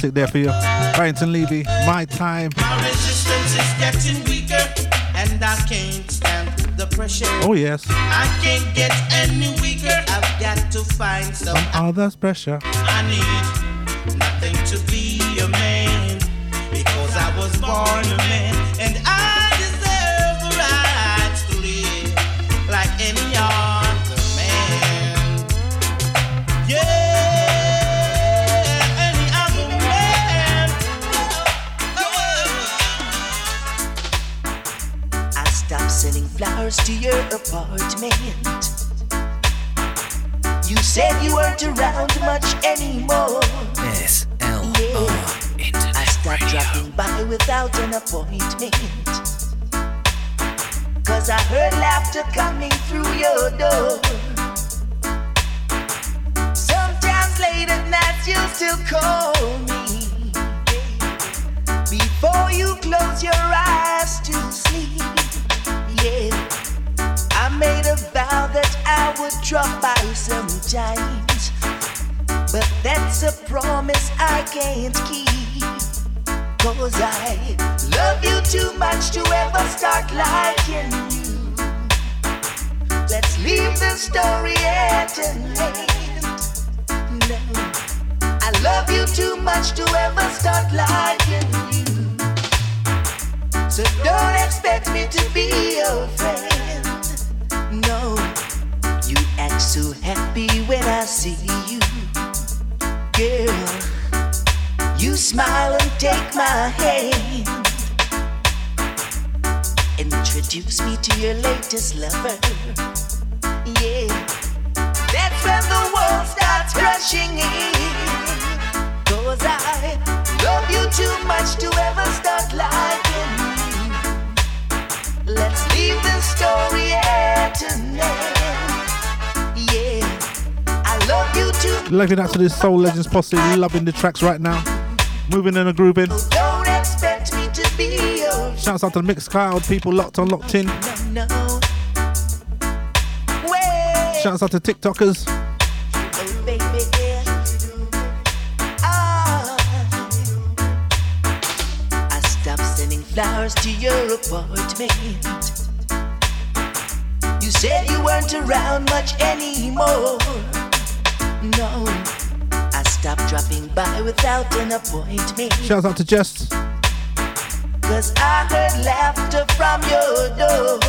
Classic there for you. Barrington Levy, My Time.
My resistance is getting weaker. And I can't stand the pressure.
Oh, yes.
I can't get any weaker. I've got to find some.
Some others pressure.
I need
smile and take my hand. Introduce me to your latest lover. Yeah, that's when the world starts crashing in. Cause I love you too much to ever start liking you. Let's leave the story at an end. Yeah, I love you too
Loving out to this Soul Legends posse, loving the tracks right now. Moving and a grooving.
Don't expect me to be your
Shouts out to the Mixcloud, people locked on, locked in. Shouts out to TikTokers.
oh. Ah. I stopped sending flowers to your apartment. You said you weren't around much anymore. No, I stopped dropping by without an appointment.
Shouts out to Jess.
Cause I heard laughter from your door.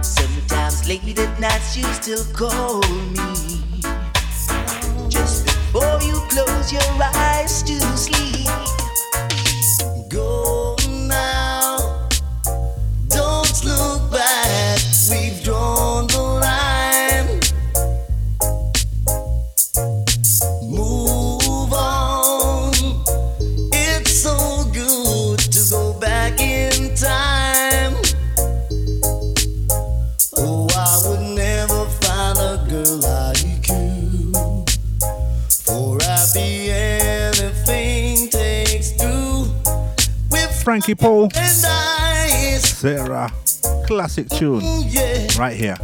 Sometimes late at nights you still call me. Just before you close your eyes to sleep.
Frankie Paul.
And I
Sarah. Classic tune. Right here.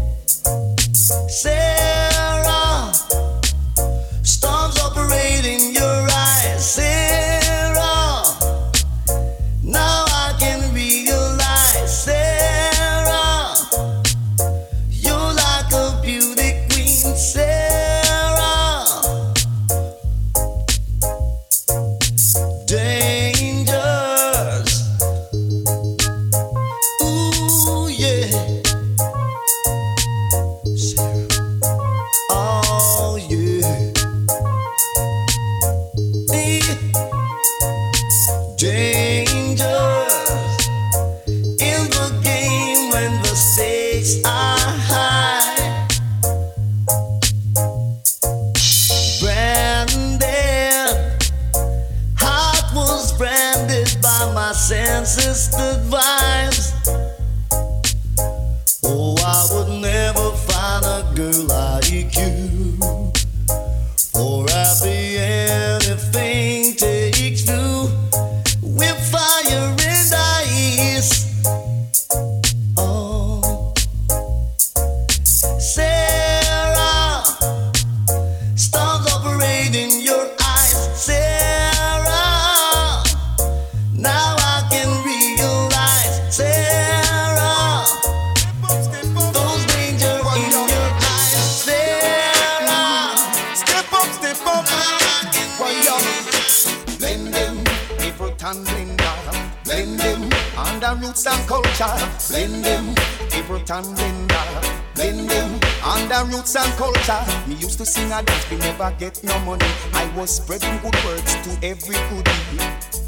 To sing a dance, we never get no money. I was spreading good words to every goodie.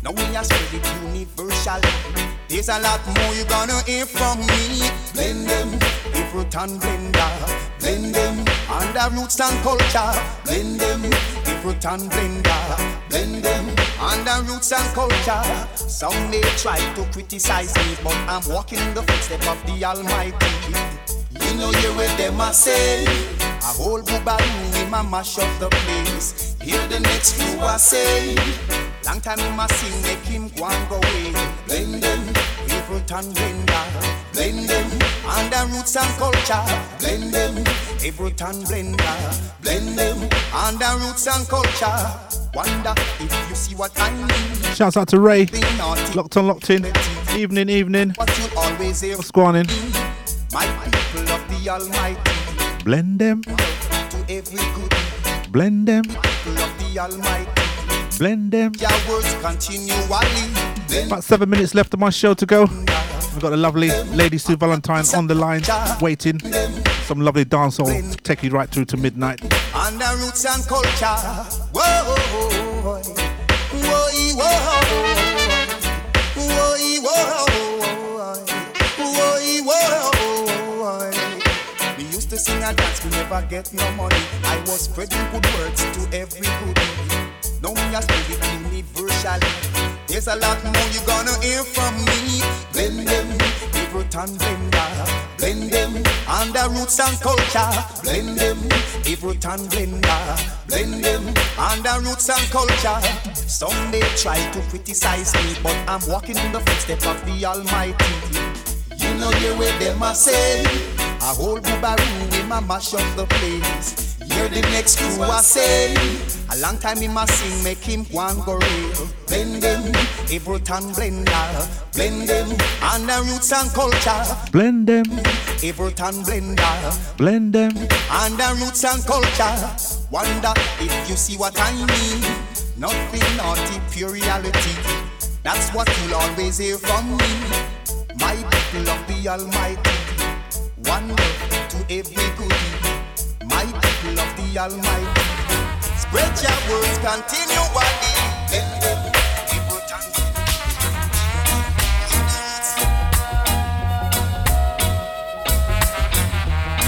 Now we are spread it universally. There's a lot more you gonna hear from me. Blend them, Everton Blender. Blend them under roots and culture. Blend them, Everton Blender. Blend them under roots and culture. Some may try to criticize me, but I'm walking in the footsteps of the Almighty. You know you with them I say A whole boobaroo in my mash up the place. Hear the next few I say Long time in my sing make him go and go away. Blend them, Everton Blender. Blend them, under roots and culture. Blend them, Everton Blender. Blend them, under roots and culture. Wonder if you see what I mean.
Shouts out to Ray. Locked on, locked in. Evening, evening.
What you always hear.
What's going on?
My people of the Almighty
Blend them, blend them,
the
blend them. About seven minutes left of my show to go. We've got the lovely Lady Sue Valentine on the line, waiting. Some lovely dancehall take you right through to midnight.
under roots and culture. Whoa, whoa, whoa, whoa, never get no money. I was spreading good words to every goodie. Now me a spread it universally. There's a lot more you're gonna hear from me. Blend them, Everton Blender. Blend them, under roots and culture. Blend them, Everton Blender. Blend them, under roots and culture. Some may try to criticize me, but I'm walking in the footsteps of the Almighty. You know you with them I say A whole boobaroo in my mash up the place Hear the next crew I say A long time in my sing make him one go real Blend them, Everton Blender Blend them, under roots and culture
Blend them,
Everton Blender
blend them.
under roots and culture. Wonder if you see what I mean. Nothing naughty, pure reality. That's what you'll always hear from me. My people of the Almighty. Wonder to every goodie. My people of the Almighty. Spread your words continually. Let them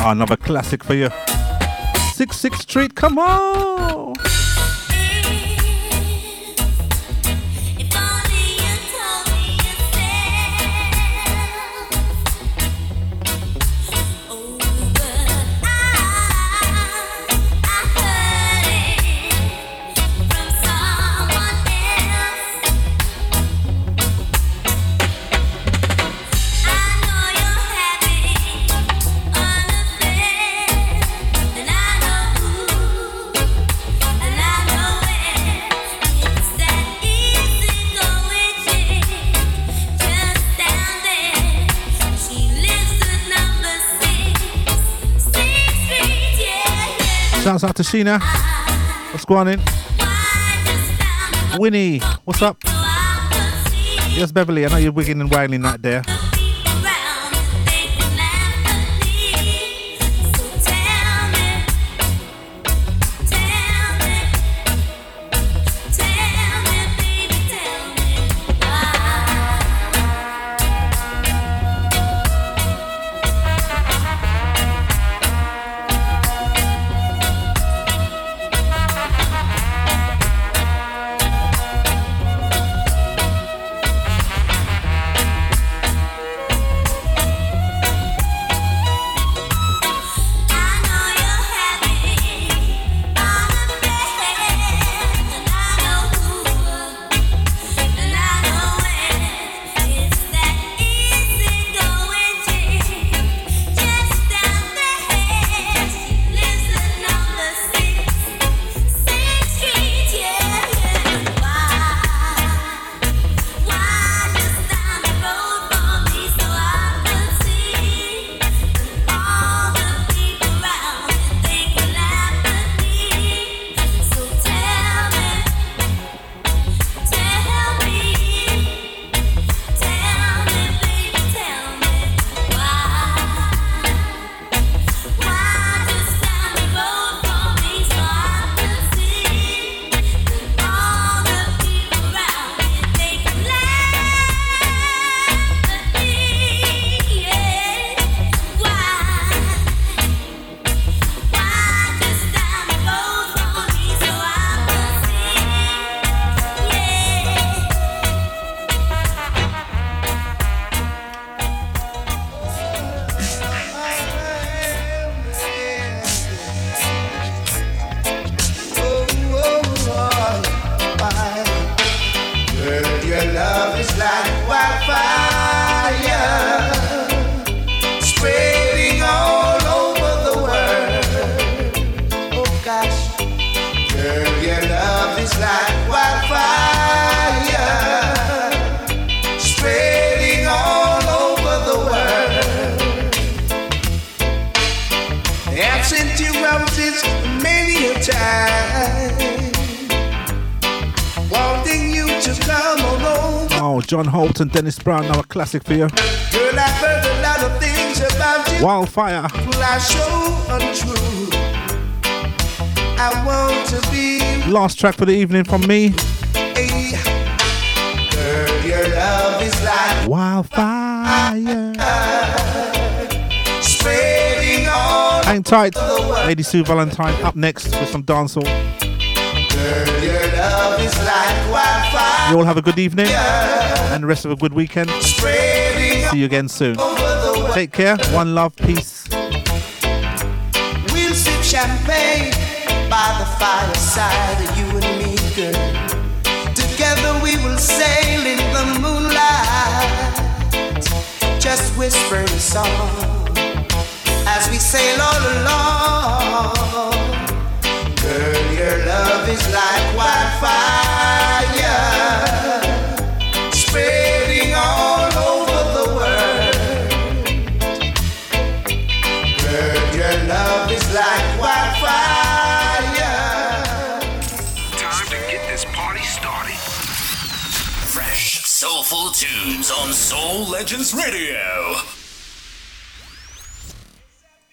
Ah, another classic for you. Six Six Street, come on! Shouts out to Sheena. What's going on? Winnie, what's up? Yes, Beverly, I know you're wigging and whining right there. Dennis Brown, now a classic for you.
Girl, I've heard a lot of things about you.
Wildfire.
Well, untrue. I want to be
Last track for the evening from me.
a girl. Your love is like
Wildfire. Hang tight.
over the world.
Lady Sue Valentine up next with some dancehall.
Girl, your love is like.
You all have a good evening and the rest of a good weekend. See you again soon. Take care. One love. Peace.
We'll sip champagne by the fireside, you and me, girl. Together we will sail in the moonlight, just a song as we sail all along. Girl, your love is like wildfire,
on Soul Legends Radio.